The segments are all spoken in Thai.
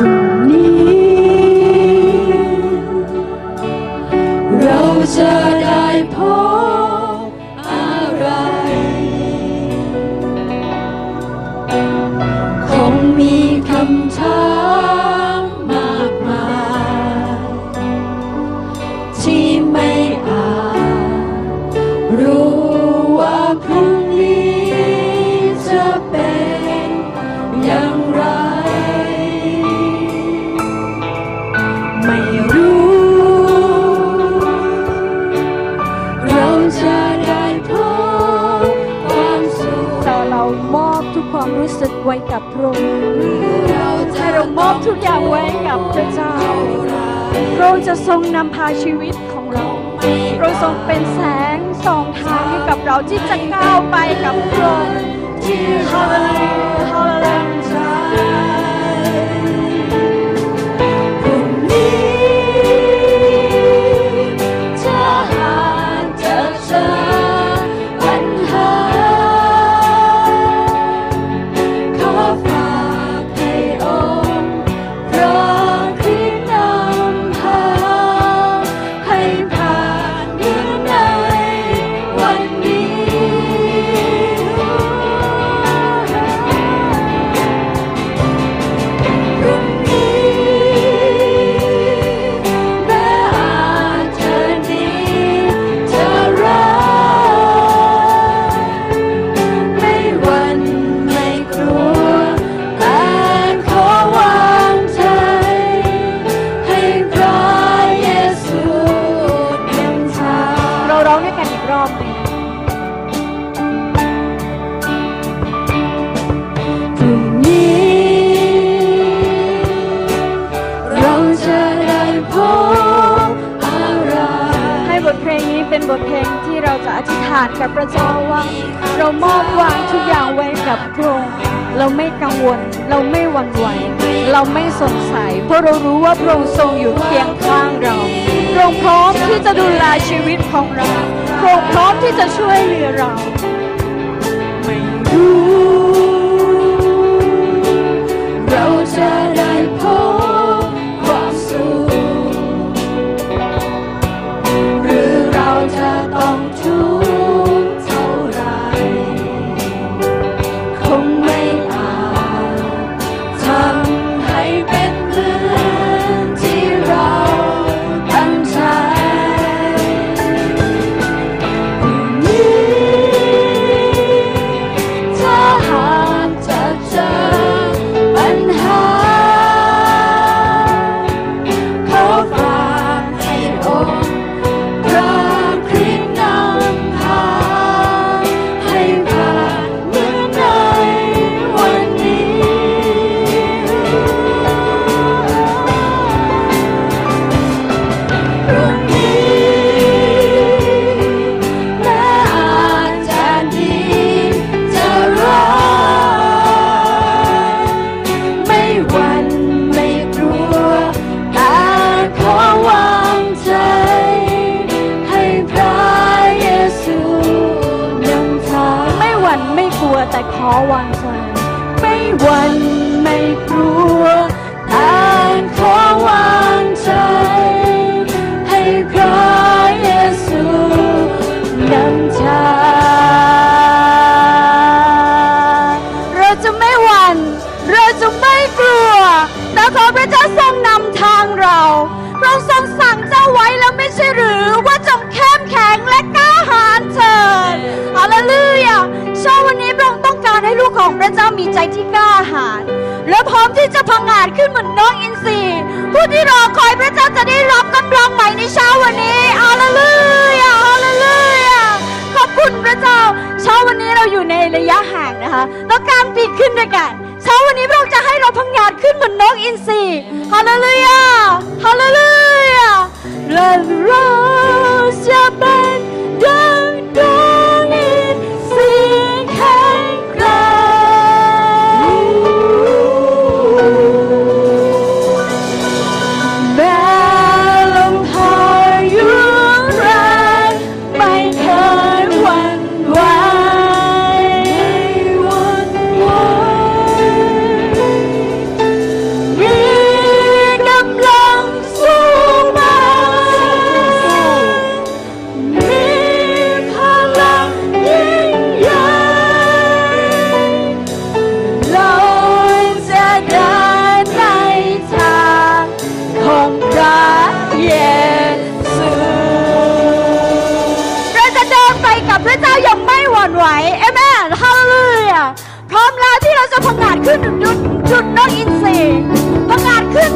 รุ่งนี้เราจะได้พบ พระองค์ให้เรามอบทุกอย่างไว้กับพระเจ้าพระองค์จะทรงนำพาชีวิตของเราพระองค์ทรงเป็นแสงส่องทางให้กับเราที่จะก้าวไปกับพระองค์ที่ฮาเลลูยาฮาเลลูยา กับพระเจ้าว่า เรามอบวางทุกอย่างไว้กับพระองค์เราไม่กังวล เราไม่หวั่นไหว เราไม่สงสัย เพราะเรารู้ว่าพระองค์ทรงอยู่เคียงข้างเราพระองค์พร้อมที่จะดูแลชีวิตของเราพระองค์พร้อมที่จะช่วยเหลือเรา ไม่รู้เราจะได้พบ วันไม่กลัวแต่ขอวางใจไม่หวั่นไม่กลัวแต่ขอวาง มีใจที่กล้าหาญและพร้อมที่จะพังอาจขึ้นเหมือนนกอินทรีผู้ที่รอคอยพระเจ้าจะได้รับกำลังใหม่ในเช้าวันนี้ฮาเลลูยาฮาเลลูยาขอบคุณพระเจ้า เช้าวันนี้เราอยู่ในระยะห่างนะคะแล้วการปีนขึ้นด้วยกันเช้าวันนี้พระองค์จะให้เราพังงาดขึ้นเหมือนนกอินทรีฮาเลลูยาฮาเลลูยาแล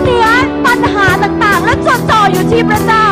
เนื้อปัญหาต่างๆ และจดจ่ออยู่ที่พระเจ้า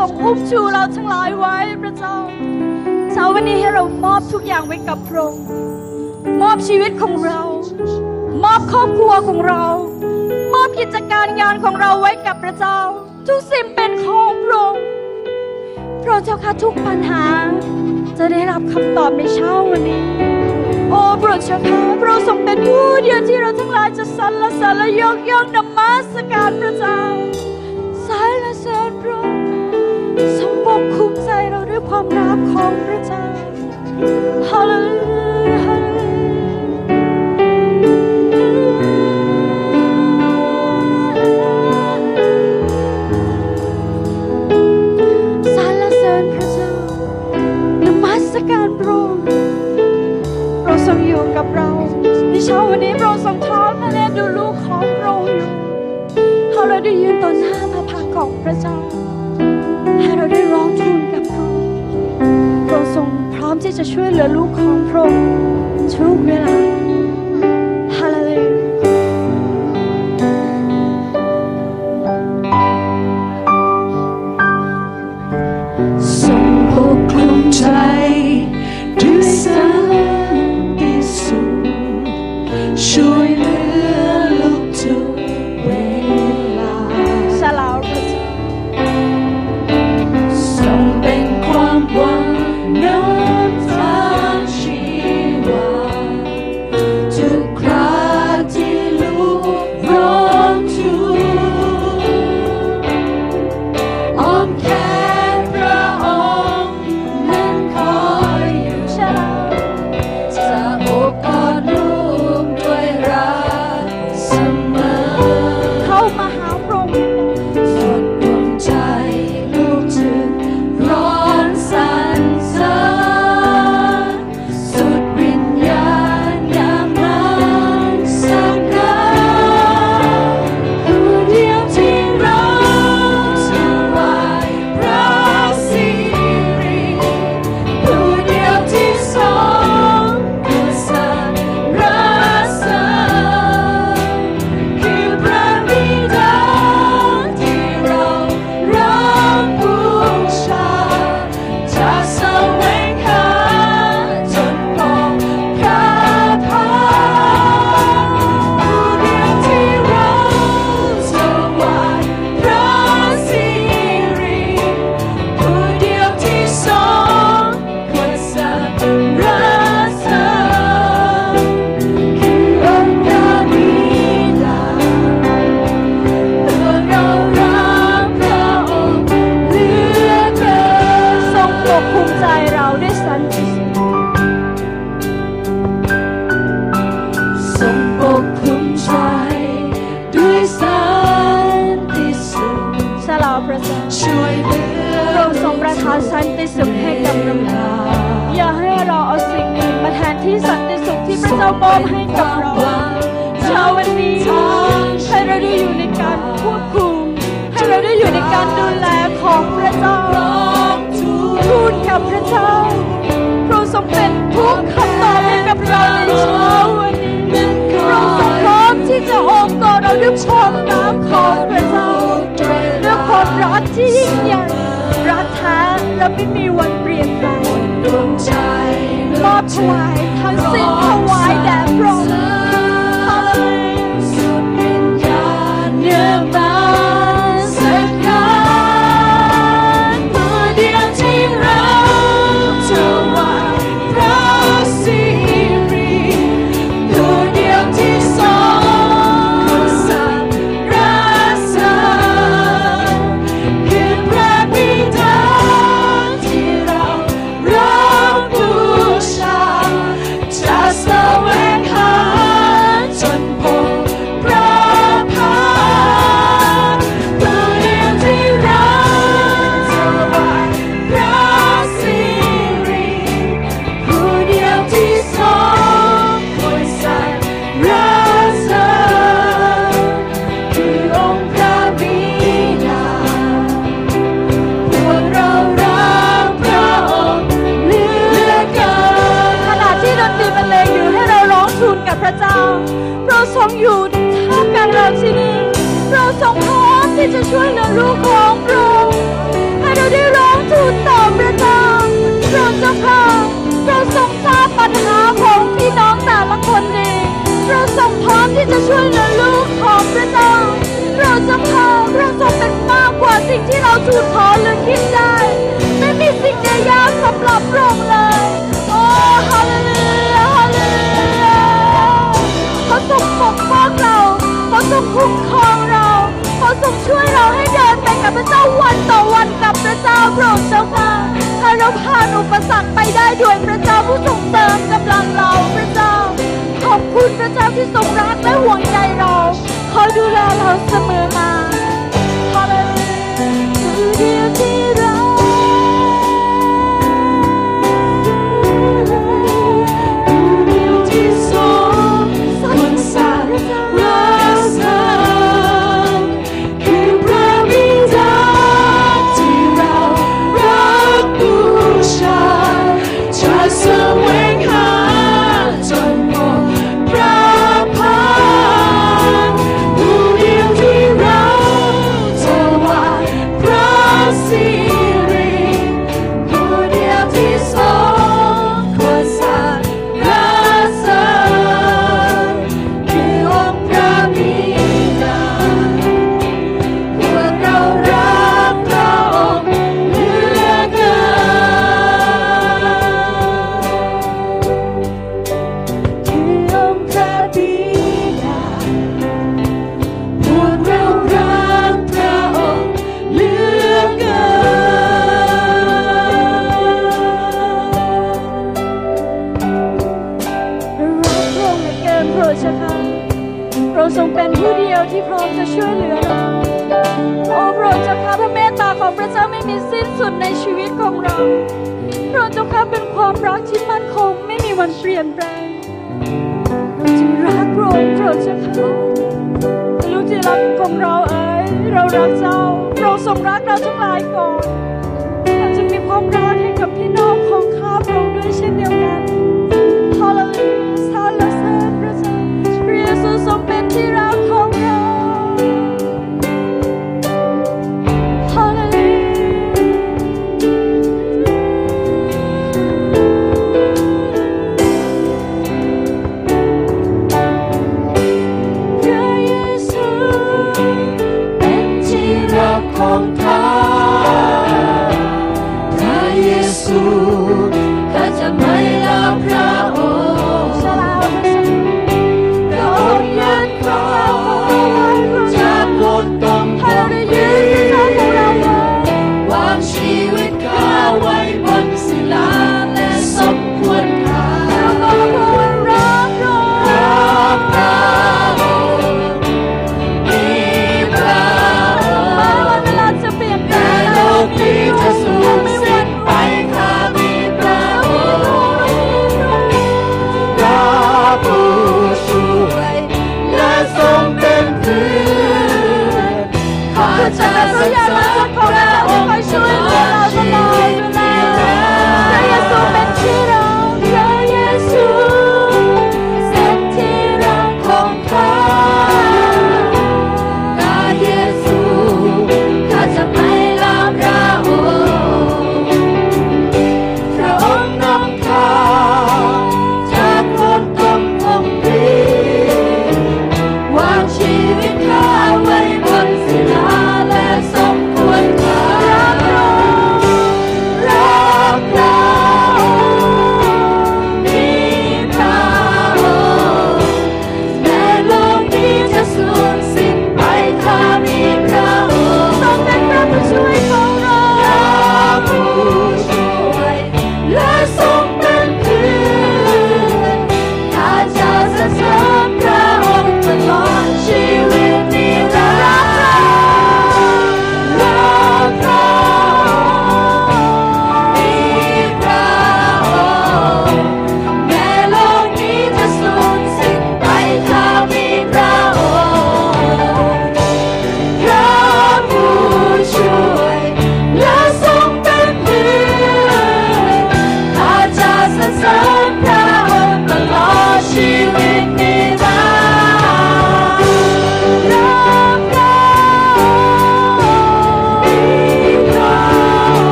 ทรงอุ้มชูเราทั้งหลายไว้พระเจ้าเช้าวันนี้ให้เรามอบทุกอย่างไว้กับพระองค์มอบชีวิตของเรา มอบครอบครัวของเรา มอบกิจการงานของเราไว้กับพระเจ้า ทุกสิ่งเป็นของพระองค์พระเจ้าค่ะทุกปัญหา จะได้รับคำตอบในเช้าวันนี้ โอ้พระเจ้าค่ะ ลูกของพระองค์ให้เราได้ร้องทูลต่อพระเจ้าพระเจ้าค่ะเราทรงทราบปัญหาของพี่น้องแต่ละคนเองเราทรงพร้อมที่จะช่วยเหลือลูกของพระเจ้าพระเจ้าค่ะพระทรงเป็นมากกว่าสิ่งที่เราทูลขอหรือคิดได้ ไม่มีสิ่งใดยากสำหรับพระองค์เลยโอ้ฮาเลลูยาฮาเลลูยาพระทรงปกป้องเราพระทรงคุ้มครอง ทรงช่วยเราให้เดินไปกับพระเจ้าวันต่อวันกับพระเจ้าโปรดเจ้าค่ะให้เราผ่านอุปสรรคไปได้ด้วยพระเจ้าผู้ทรงเติมกำลังเราพระเจ้า ขอบคุณพระเจ้าที่ทรงรักและห่วงใยเราคอยดูแลเราเสมอมาฮาเลลูยาที่รั ความรักที่มั่นคงไม่มีวันเปลี่ยนแปลงจึงรักโปรดโปรดเจ้าค่าลูกที่รักของเราเอ๋ยเรารักเจ้า เราสมรักเราทั้งหลายก่อนเราจะมีความรัก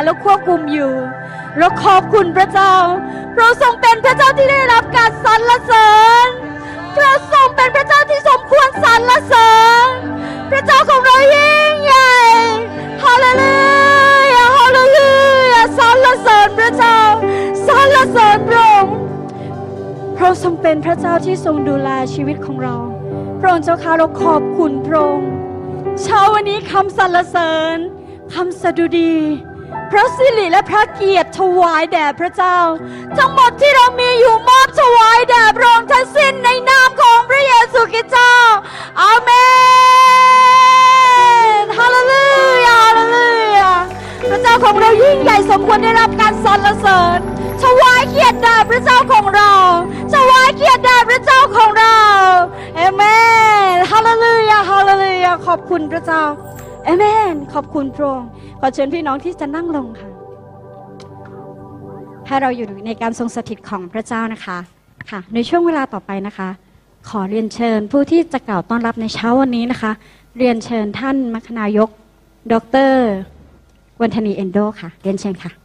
แลและควบคุมอยู่ เราขอบคุณพระเจ้าเราทรงเป็นพระเจ้าที่ได้รับการสรรเสริญพระทรงเป็นพระเจ้าที่สมควรสรรเสริญพระเจ้าของเรายิ่งใหญ่ฮาเลลูยาฮาเลลูยาสรรเสริญพระเจ้าสรรเสริญพระองค์พระทรงเป็นพระเจ้าที่ทรงดูแลชีวิตของเราพระองค์เจ้าค่ะเราขอบคุณพระองค์เช้าวันนี้คำสรรเสริญคำสดุดี พระสิริและพระเกียรติถวายแด่พระเจ้า ทั้งหมดที่เรามีอยู่มอบถวายแด่พระองค์ทั้งสิ้นในนามของพระเยซูคริสต์เจ้าอาเมนฮาเลลูยาฮาเลลูยาพระเจ้าของเรายิ่งใหญ่สมควรได้รับการสรรเสริญถวายเกียรติแด่พระเจ้าของเราถวายเกียรติแด่พระเจ้าของเราเอเมนฮาเลลูยาฮาเลลูยาขอบคุณพระเจ้าเอเมน ขอบคุณพระองค์ ขอเชิญพี่น้องที่จะนั่งลงค่ะ ให้เราอยู่ในการทรงสถิตของพระเจ้านะคะค่ะ ในช่วงเวลาต่อไปนะคะ ขอเรียนเชิญผู้ที่จะกล่าวต้อนรับในเช้าวันนี้นะคะ เรียนเชิญท่านมัคนายก ดรวันธนีเอนโดค่ะ เรียนเชิญค่ะ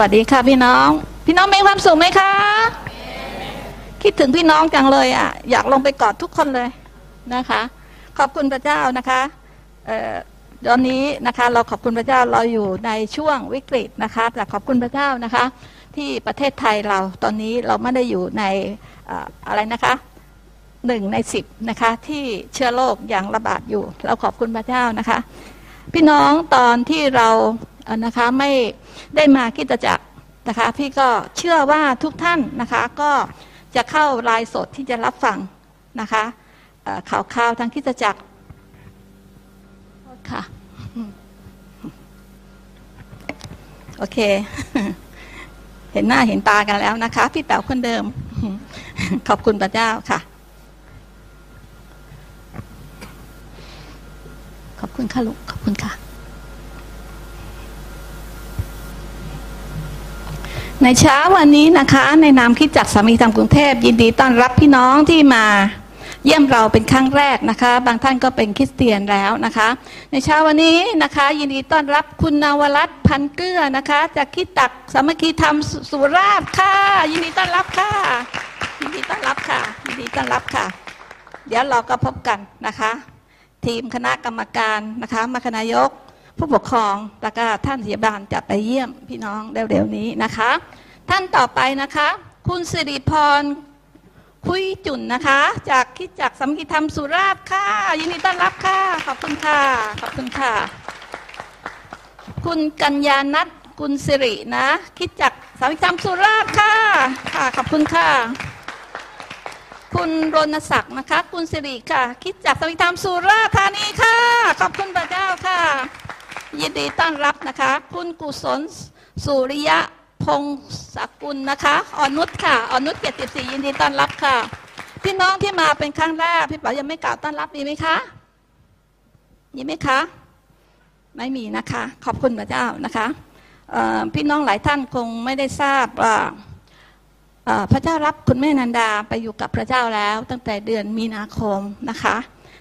วัสดีค่ะพี่น้อง พี่น้องมีความสุขไหมคะ คิดถึงพี่น้องจังเลยอะ อยากลงไปกอดทุกคนเลยนะคะ ขอบคุณพระเจ้านะคะตอนนี้นะคะเราขอบคุณพระเจ้าเราอยู่ในช่วงวิกฤตนะคะแต่ขอบคุณพระเจ้านะคะ ที่ประเทศไทยเราตอนนี้เราไม่ได้อยู่ในเอ่อะไรนะคะหนึ่งในสิบนะคะที่เชื้อโรคยังระบาดอยู่ เราขอบคุณพระเจ้านะคะ พี่น้องตอนที่เรา นะคะไม่ได้มาคิดจักรนะคะพี่ก็เชื่อว่าทุกท่านนะคะก็จะเข้าไลน์สดที่จะรับฟังนะคะข่าวข่าวทางคิดจักรค่ะโอเค เห็นหน้าเห็นตากันแล้วนะคะ พี่แป๋วคนเดิม ขอบคุณพระเจ้าค่ะ ขอบคุณค่ะลูกขอบคุณค่ะ ในเช้าวันนี้นะคะ ในนามคิดจักสามีธรรมกรุงเทพยินดีต้อนรับพี่น้องที่มาเยี่ยมเราเป็นครั้งแรกนะคะ บางท่านก็เป็นคริสเตียนแล้วนะคะ ในเช้าวันนี้นะคะ ยินดีต้อนรับคุณนวรัตน์พันเกื้อนะคะ จากคิดตักสามัคคีธรรมสุราษฎร์ค่ะ ยินดีต้อนรับค่ะ ยินดีต้อนรับค่ะ ยินดีต้อนรับค่ะ เดี๋ยวเราก็พบกันนะคะ ทีมคณะกรรมการนะคะมาคณายก ผู้ปกครองแล้วก็ท่านพยาบาลจะไปเยี่ยมพี่น้องเร็วๆนี้นะคะ ท่านต่อไปนะคะ คุณสิริพรคุยจุนนะคะ จากคิดจากสามัคคีธรรมสุราษฎร์ค่ะ ยินดีต้อนรับค่ะ ขอบคุณค่ะ ขอบคุณค่ะ คุณกัญญานัทกุลสิรินะ คิดจากสามัคคีธรรมสุราษฎร์ค่ะ ค่ะ ขอบคุณค่ะ คุณรณศักดิ์นะคะ คุณสิริค่ะ คิดจากสวิธรรมสุราษฎร์ธานีค่ะ ขอบคุณพระเจ้าค่ะ ยินดีต้อนรับนะคะ คุณกุศลสุริยะพงศกุลนะคะอนุชค่ะอนุชเกียรติศรียินดีต้อนรับค่ะ พี่น้องที่มาเป็นครั้งแรกพี่ป๋ายังไม่กล่าวต้อนรับมีไหมคะมีไหมคะ ไม่มีนะคะ ขอบคุณพระเจ้านะคะพี่น้องหลายท่านคงไม่ได้ทราบว่าพระเจ้ารับคุณแม่นันดาไปอยู่กับพระเจ้าแล้วตั้งแต่เดือนมีนาคมนะคะ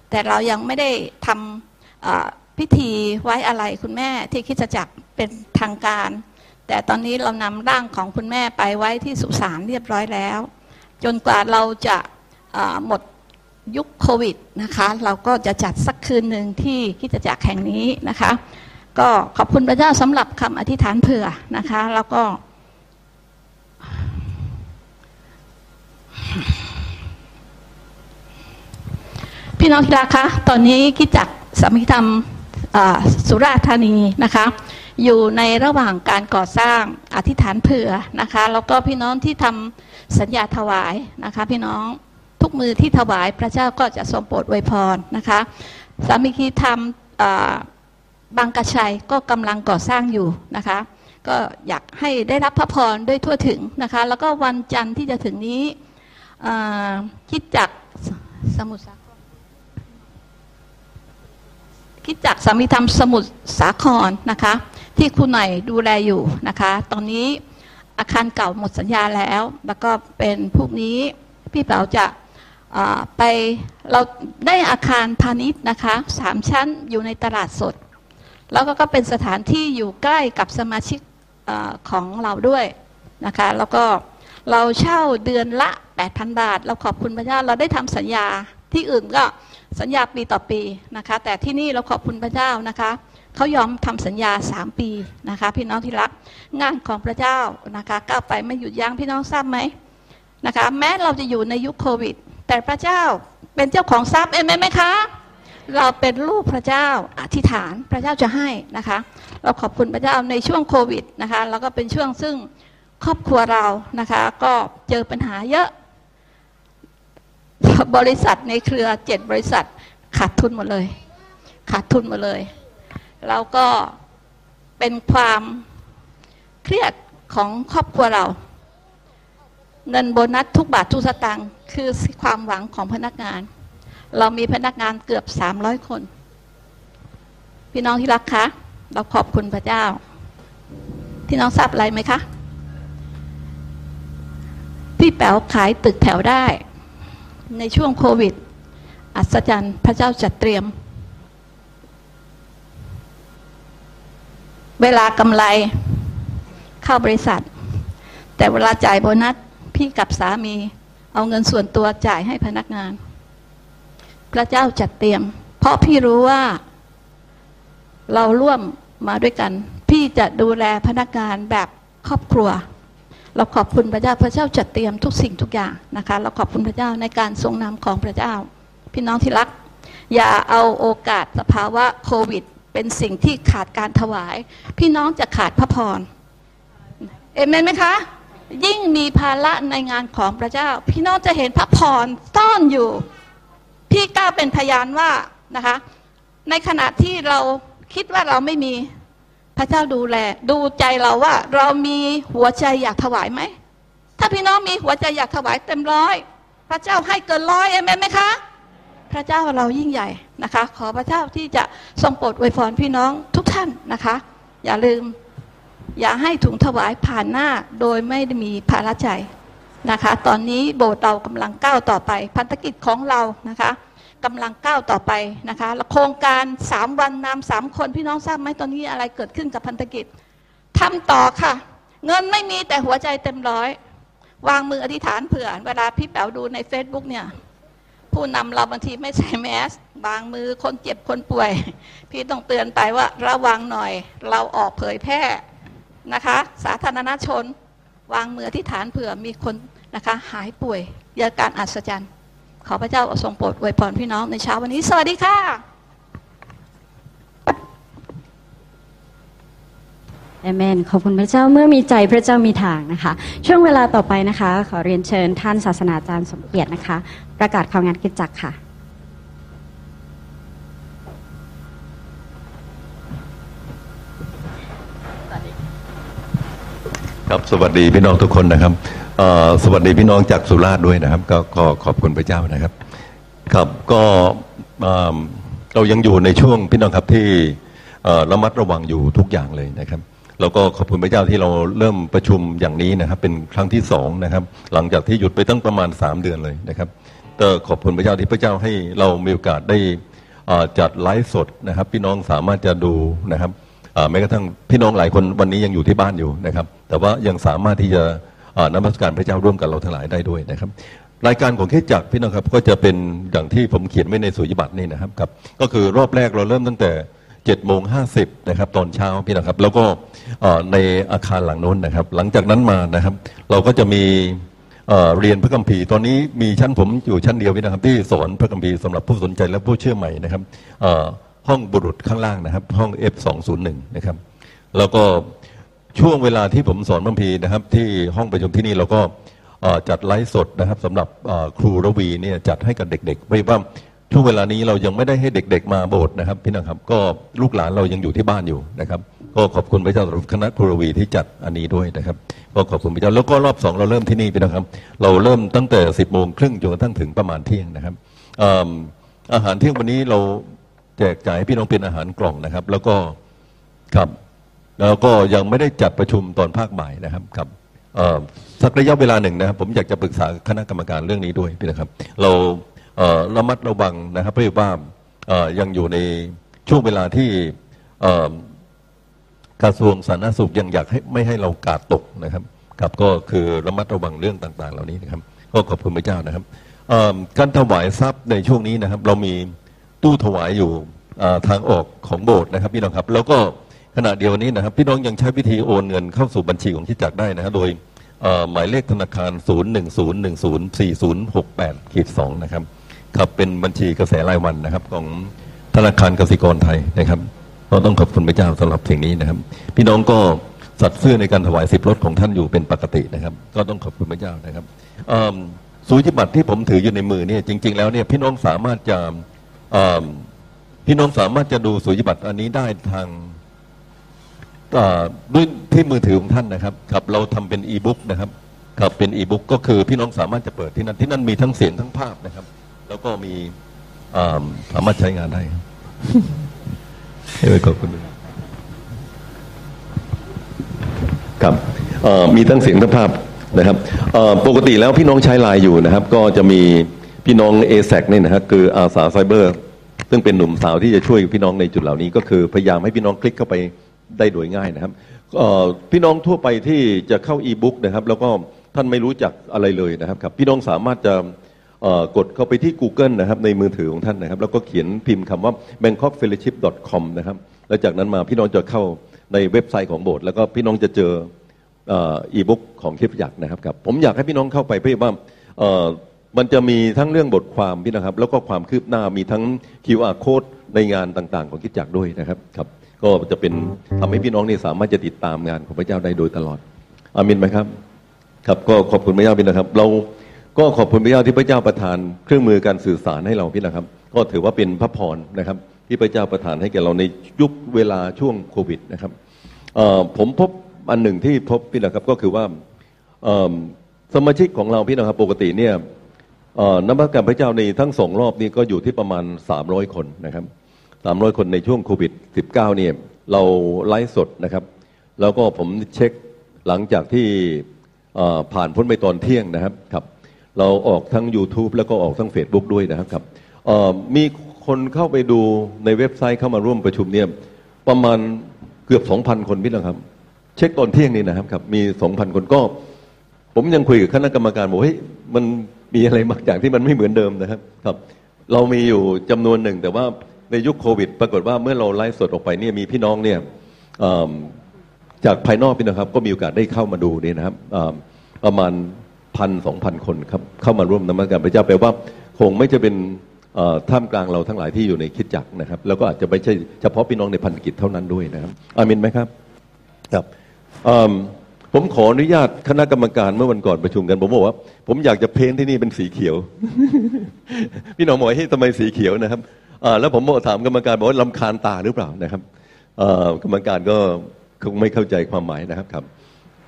แต่เรายังไม่ได้ทำ พิธีไว้อะไรคุณแม่ที่คิดจะจักเป็นทางการ แต่ตอนนี้เรานำร่างของคุณแม่ไปไว้ที่สุสานเรียบร้อยแล้ว จนกว่าเราจะหมดยุคโควิดนะคะ เราก็จะจัดสักคืนหนึ่งที่คิดจักแห่งนี้นะคะ ก็ขอบคุณพระเจ้าสำหรับคำอธิษฐานเผื่อนะคะ แล้วก็พี่น้องที่รักคะ ตอนนี้คิดจักสามิธรรม สุราษฎร์ธานีนะคะอยู่ในระหว่างการก่อสร้างอธิษฐานเผื่อนะคะแล้วก็พี่น้องที่ทำสัญญาถวายนะคะพี่น้องทุกมือที่ถวายพระเจ้าก็จะทรงโปรดอวยพรนะคะสามีคีธรรมอ่าบางกระชัยก็กำลังก่อสร้างอยู่นะคะก็อยากให้ได้รับพระพรด้วยทั่วถึงนะคะแล้วก็วันจันทร์ที่จะถึงนี้คิดจากสสมุทรสาคร คิดจากสามีธรรมสมุทรสาครนะคะ ที่คุณหน่อยดูแลอยู่นะคะ ตอนนี้อาคารเก่าหมดสัญญาแล้ว แล้วก็เป็นพวกนี้พี่เป๋าจะไปเราได้อาคารพาณิชย์นะคะสามชั้นอยู่ในตลาดสด แล้วก็เป็นสถานที่อยู่ใกล้กับสมาชิกอของเราด้วยนะคะ แล้วก็เราเช่าเดือนละ 8,000 บาท เราขอบคุณพระเจ้าเราได้ทำสัญญาที่อื่นก็ สัญญาปีต่อปีนะคะ แต่ที่นี่เราขอบคุณพระเจ้านะคะเขายอมทำสัญญา 3 ปีนะคะ พี่น้องที่รักงานของพระเจ้านะคะก้าวไปไม่หยุดยั้งพี่น้องทราบไหมนะคะ แม้เราจะอยู่ในยุคโควิด แต่พระเจ้าเป็นเจ้าของทรัพย์เอเมนไหมคะเราเป็นลูกพระเจ้าอธิษฐานพระเจ้าจะให้นะคะ เราขอบคุณพระเจ้าในช่วงโควิดนะคะแล้วก็เป็นช่วงซึ่งครอบครัวเรานะคะ ก็เจอปัญหาเยอะ บริษัทในเครือเจ็ดบริษัทขาดทุนหมดเลย ขาดทุนหมดเลย แล้วก็เป็นความเครียดของครอบครัวเรา เงินโบนัสทุกบาททุกสตางค์คือความหวังของพนักงาน เรามีพนักงานเกือบ300คน พี่น้องที่รักคะเราขอบคุณพระเจ้าพี่น้องทราบอะไรไหมคะ พี่แป๋วขายตึกแถวได้ ในช่วงโควิด อัศจรรย์พระเจ้าจัดเตรียม เวลากำไรเข้าบริษัท แต่เวลาจ่ายโบนัส พี่กับสามี เอาเงินส่วนตัวจ่ายให้พนักงาน พระเจ้าจัดเตรียม เพราะพี่รู้ว่า เราร่วมมาด้วยกัน พี่จะดูแลพนักงานแบบครอบครัว เราขอบคุณพระเจ้าพระเจ้าจัดเตรียมทุกสิ่งทุกอย่างนะคะ เราขอบคุณพระเจ้าในการทรงนำของพระเจ้า พี่น้องที่รัก อย่าเอาโอกาสสภาวะโควิด เป็นสิ่งที่ขาดการถวาย พี่น้องจะขาดพระพรเอเมนไหมคะ ยิ่งมีภาระในงานของพระเจ้า พี่น้องจะเห็นพระพรซ่อนอยู่ พี่กล้าเป็นพยานว่านะคะ ในขณะที่เราคิดว่าเราไม่มี พระเจ้าดูแล ดูใจเราว่า เรามีหัวใจอยากถวายไหม ถ้าพี่น้องมีหัวใจอยากถวายเต็มร้อย พระเจ้าให้เกินร้อยเอเมนไหมคะ พระเจ้าเรายิ่งใหญ่นะคะ ขอพระเจ้าที่จะทรงโปรดอวยพรพี่น้องทุกท่านนะคะ อย่าลืม อย่าให้ถุงถวายผ่านหน้าโดยไม่มีภาระใจนะคะ ตอนนี้โบสถ์เรากำลังก้าวต่อไป พันธกิจของเรานะคะ กำลังก้าวต่อไปนะคะโครงการสามวันนำสามคนพี่น้องทราบไหมตอนนี้อะไรเกิดขึ้นกับพันธกิจทำต่อค่ะ เงินไม่มีแต่หัวใจเต็มร้อย วางมืออธิษฐานเผื่อ เวลาพี่แป๋วดูใน Facebook เนี่ยผู้นำเราบางทีไม่ใส่แมสวางมือคนเจ็บคนป่วย พี่ต้องเตือนไปว่าระวังหน่อย เราออกเผยแพร่นะคะ สาธารณชน วางมือที่ฐานเผื่อมีคนนะคะ หายป่วยเยาการอัศจรรย์ ขอพระเจ้าทรงโปรดอวยพรพี่น้องในเช้าวันนี้ สวัสดีค่ะเอเมนขอบคุณพระเจ้าเมื่อมีใจพระเจ้ามีทางนะคะ ช่วงเวลาต่อไปนะคะ ขอเรียนเชิญท่านศาสนาจารย์สมเกียรตินะคะ ประกาศความงานกิจจักรค่ะครับสวัสดีพี่น้องทุกคนนะครับเอ่อ สวัสดีพี่น้องจากสุราษฎร์ด้วยนะครับ ก็ก็ขอบคุณพระเจ้านะครับ ครับก็เรายังอยู่ในช่วงพี่น้องครับที่ระมัดระวังอยู่ทุกอย่างเลยนะครับแล้วก็ขอบคุณพระเจ้าที่เราเริ่มประชุมอย่างนี้นะครับ เป็นครั้งที่สองนะครับ หลังจากที่หยุดไปตั้งประมาณ 3 เดือนเลยนะครับก็ขอบคุณพระเจ้าที่พระเจ้าให้เรามีโอกาสได้จัดไลฟ์สดนะครับ พี่น้องสามารถจะดูนะครับแม้กระทั่งพี่น้องหลายคนวันนี้ยังอยู่ที่บ้านอยู่นะครับ แต่ว่ายังสามารถที่จะ นมัสการพระเจ้าร่วมกับเราทั้งหลายได้ด้วยนะครับ รายการของเคสจักรพี่น้องครับก็จะเป็นอย่างที่ผมเขียนไว้ในสุญบัตรนี่นะครับครับก็คือรอบแรกเราเริ่มตั้งแต่7จ็ดโมงห้าสิบนะครับตอนเช้าพี่นะครับ แล้วก็ในอาคารหลังโน้นนะครับ หลังจากนั้นมานะครับ เราก็จะมีเรียนพระคัมภีร์ตอนนี้มีชั้นผมอยู่ชั้นเดียวพี่นะครับ ที่สอนพระคัมภีร์สำหรับผู้สนใจและผู้เชื่อใหม่นะครับห้องบุรุษข้างล่างนะครับ ห้อง F201 นะครับแล้วก็ ช่วงเวลาที่ผมสอนบัมพีนะครับ ที่ห้องประชุมที่นี่เราก็จัดไลฟ์สดนะครับสำหรับครูระวีเนี่ยจัดให้กับเด็กๆไว้ว่าช่วงเวลานี้เรายังไม่ได้ให้เด็ก ๆ มาโบสถ์นะครับพี่น้องครับ ก็ลูกหลานเรายังอยู่ที่บ้านอยู่นะครับ ก็ขอบคุณพระเจ้าสำหรับคณะครูระวีที่จัดอันนี้ด้วยนะครับก็ขอบคุณพระเจ้าแล้วก็รอบสองเราเริ่มที่นี่พี่น้องครับ เราเริ่มตั้งแต่สิบโมงครึ่งจนกระทั่งถึงประมาณเที่ยงนะครับอาหารเที่ยงวันนี้เราแจกจ่ายให้พี่น้องเป็นอาหารกล่องนะครับ แล้วก็ครับ แล้วก็ยังไม่ได้จัดประชุมตอนภาคบ่ายนะครับครับสักระยะเวลาหนึ่งนะครับผมอยากจะปรึกษาคณะกรรมการเรื่องนี้ด้วยพี่นะครับ เราเระมัดระวังนะครับเพราะว่ายังอยู่ในช่วงเวลาที่กระทรวงสาธารณสุขยังอยากให้ไม่ให้เรากาดตกนะครับครับก็คือระมัดระวังเรื่องต่าง ๆ เหล่านี้นะครับก็ขอบคุณพระเจ้านะครับการถวายทรัพย์ในช่วงนี้นะครับ เรามีตู้ถวายอยู่ทางออกของโบสถ์นะครับพี่น้องครับ แล้วก็ ขณะเดียวนี้นะครับพี่น้องยังใช้วิธีโอนเงินเข้าสู่บัญชีของที่จักรได้นะครับโดยหมายเลขธนาคาร 0 1 0 1 0 4 0 6 8ขีด2นะครับครับเป็นบัญชีกระแสรายวันนะครับ ของธนาคารกสิกรไทยนะครับก็ต้องขอบคุณพระเจ้าสำหรับสิ่งนี้นะครับ พี่น้องก็สัตย์ซื่อในการถวายสิบรถของท่านอยู่เป็นปกตินะครับ ก็ต้องขอบคุณพระเจ้านะครับสูจิบัตรที่ผมถืออยู่ในมือเนี่ยจริง ๆ แล้วเนี่ยพี่น้องสามารถจะพี่น้องสามารถจะดูสูจิบัตรอันนี้ได้ทาง ด้วยที่มือถือของท่านนะครับครับเราทำเป็นอีบุ๊กนะครับครับเป็นอีบุ๊กก็คือพี่น้องสามารถจะเปิดที่นั่นที่นั่นมีทั้งเสียงทั้งภาพนะครับ แล้วก็มีเอิ่มสามารถใช้งานได้ครับให้ไปขอบคุณด้วยครับเอ่อมีทั้งเสียงทั้งภาพนะครับเอ่อปกติแล้วพี่น้องใช้ไลน์อยู่นะครับ ก็จะมีพี่น้อง a อ a c นี่นะครับคืออาสาไซเบอร์ ซึ่งเป็นหนุ่มสาวที่จะช่วยพี่น้องในจุดเหล่านี้ ก็คือพยายามให้พี่น้องคลิกเข้าไป ได้โดยง่ายนะครับพี่น้องทั่วไปที่จะเข้าอีบุ๊กนะครับแล้วก็ท่านไม่รู้จักอะไรเลยนะครับครับพี่น้องสามารถจะกดเข้าไปที่ Google นะครับในมือถือของท่านนะครับ แล้วก็เขียนพิมพ์คำว่า bangkokfellowship.com นะครับแล้วจากนั้นมาพี่น้องจะเข้าในเว็บไซต์ของโบสถ์แล้วก็พี่น้องจะเจออีบุ๊กของคริสตจักรนะครับครับผมอยากให้พี่น้องเข้าไปเพื่อว่ามันจะมีทั้งเรื่องบทความพี่นะครับ แล้วก็ความคืบหน้ามีทั้ง QR code ในงานต่างๆ ของคริสตจักรด้วยนะครับครับ ก็จะเป็นทำให้พี่น้องนี่สามารถจะติดตามงานของพระเจ้าได้โดยตลอดอามินไหมครับ ครับก็ขอบคุณพระเจ้าพี่นะครับ เราก็ขอบคุณพระเจ้าที่พระเจ้าประทานเครื่องมือการสื่อสารให้เราพี่นะครับ ก็ถือว่าเป็นพระพรนะครับ ที่พระเจ้าประทานให้แก่เราในยุคเวลาช่วงโควิดนะครับผมพบอันหนึ่งที่พบพี่นะครับก็คือว่าสมาชิกของเราพี่นะครับปกติเนี่ยนมัสการพระเจ้าในทั้งสองรอบนี้ก็อยู่ที่ประมาณ 300 คนนะครับ 300 คนในช่วงโควิด -19 เนี่ยเราไลฟ์สดนะครับ แล้วก็ผมเช็คหลังจากที่ผ่านพ้นไปตอนเที่ยงนะครับครับเราออกทั้ง YouTube แล้วก็ออกทั้ง Facebook ด้วยนะครับครับมีคนเข้าไปดูในเว็บไซต์เข้ามาร่วมประชุมเนี่ยประมาณเกือบ 2,000 คนพี่นะครับ เช็คตอนเที่ยงนี่นะครับครับมี 2,000 คนก็ ผมยังคุยกับคณะกรรมการบอกเฮ้ยมันมีอะไรบางอย่างที่มันไม่เหมือนเดิมนะครับครับ เรามีอยู่จำนวนหนึ่งแต่ว่า ในยุคโควิด ปรากฏว่าเมื่อเราไลฟ์สดออกไปเนี่ยมีพี่น้องเนี่ยเอิ่มจากภายนอกพี่นะครับ ก็มีโอกาสได้เข้ามาดูนี่นะครับอ่าประมาณพันสองพันคนครับเข้ามาร่วมนมัสการพระเจ้าแปลว่าคงไม่จะเป็นเอ่อท่ามกลางเราทั้งหลายที่อยู่ในคริดจักรนะครับ แล้วก็อาจจะไม่ใช่เฉพาะพี่น้องในพันธกิจเท่านั้นด้วยนะครับอามินไหมครับครับอืมผมขออนุญาตคณะกรรมการเมื่อวันก่อนประชุมกันผมบอกว่าผมอยากจะเพ้นท์ที่นี่เป็นสีเขียว พี่น้องบอกว่าเฮ้ยทำไมสีเขียวนะครับอ่า แล้วผมถามกรรมการบอกว่าลำคาญตาหรือเปล่านะครับอ่อกรรมการก็คงไม่เข้าใจความหมายนะครับครับ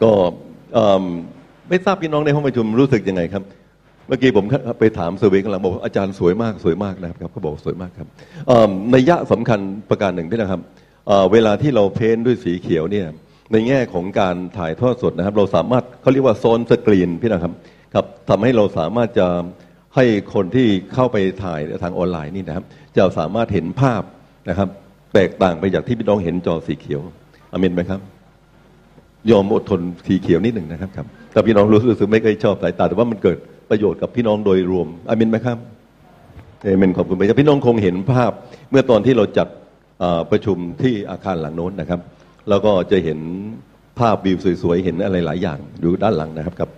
ก็เอิ่มไม่ทราบพี่น้องในห้องประชุมรู้สึกยังไงครับ เมื่อกี้ผมไปถามเซอร์เวยกำลังบอกอาจารย์สวยมากสวยมากนะครับเขาบอกสวยมากครับเอิ่มในยะสำคัญประการหนึ่งพี่นะครับเอ่อเวลาที่เราเพ้นด้วยสีเขียวเนี่ยในแง่ของการถ่ายทอดสดนะครับ เราสามารถเขาเรียกว่าโซนสกรีนพี่นะครับครับทำให้เราสามารถจะให้คนที่เข้าไปถ่ายทางออนไลน์นี่นะครับ จะสามารถเห็นภาพนะครับ แตกต่างไปจากที่พี่น้องเห็นจอสีเขียวอเมนไหมครับ ยอมอดทนสีเขียวนิดหนึ่งนะครับครับแต่พี่น้องรู้สึกไม่เคยชอบสายตาแต่ว่ามันเกิดประโยชน์กับพี่น้องโดยรวมอามินไหมครับเอเมนขอบคุณพระเจ้าพี่น้องคงเห็นภาพ เมื่อตอนที่เราจัดประชุมที่อาคารหลังโน้นนะครับ แล้วก็จะเห็นภาพวิวสวยๆ เห็นอะไรหลายอย่างอยู่ด้านหลังนะครับครับ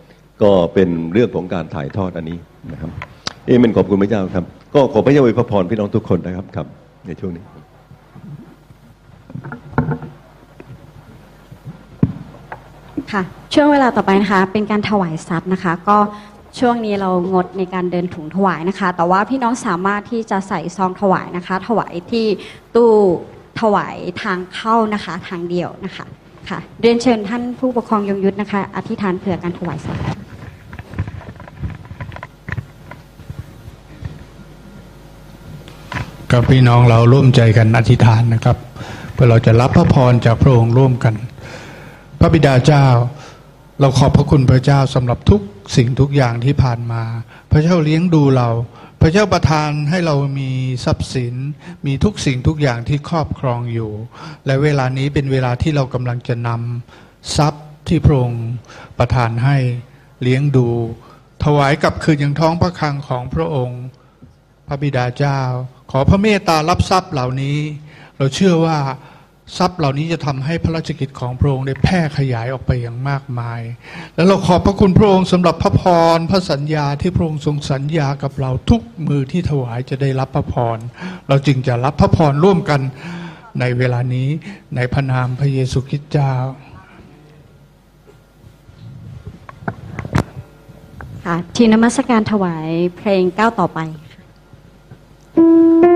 ก็เป็นเรื่องของการถ่ายทอดอันนี้นะครับ เอเมนขอบคุณพระเจ้าครับ ก็ขอพระเจ้าอวยพรพี่น้องทุกคนนะครับครับ ในช่วงนี้ ค่ะ ช่วงเวลาต่อไปนะคะ เป็นการถวายทรัพย์นะคะ ก็ช่วงนี้เรางดในการเดินถุงถวายนะคะ แต่ว่าพี่น้องสามารถที่จะใส่ซองถวายนะคะ ถวายที่ตู้ถวายทางเข้านะคะ ทางเดียวนะคะค่ะ เรียนเชิญท่านผู้ปกครองยงยุทธนะคะ อธิษฐานเผื่อการถวายทรัพย์ กับพี่น้องเราร่วมใจกันอธิษฐานนะครับ เพื่อเราจะรับพระพรจากพระองค์ร่วมกัน พระบิดาเจ้า เราขอบพระคุณพระเจ้าสำหรับทุกสิ่งทุกอย่างที่ผ่านมา พระเจ้าเลี้ยงดูเรา พระเจ้าประทานให้เรามีทรัพย์สิน มีทุกสิ่งทุกอย่างที่ครอบครองอยู่ และเวลานี้เป็นเวลาที่เรากำลังจะนำทรัพย์ที่พระองค์ประทานให้เลี้ยงดู ถวายกลับคืนยังท้องพระคลังของพระองค์ พระบิดาเจ้า ขอพระเมตตารับทรัพย์เหล่านี้ เราเชื่อว่าทรัพย์เหล่านี้จะทำให้พระราชกิจของพระองค์ได้แพร่ขยายออกไปอย่างมากมาย แล้วเราขอบพระคุณพระองค์สำหรับพระพรพระสัญญาที่พระองค์ทรงสัญญากับเราทุกมือที่ถวายจะได้รับพระพร เราจึงจะรับพระพรร่วมกันในเวลานี้ในพระนามพระเยซูคริสต์เจ้าค่ะทีมนมัสการถวายเพลงก้าวต่อไป ค่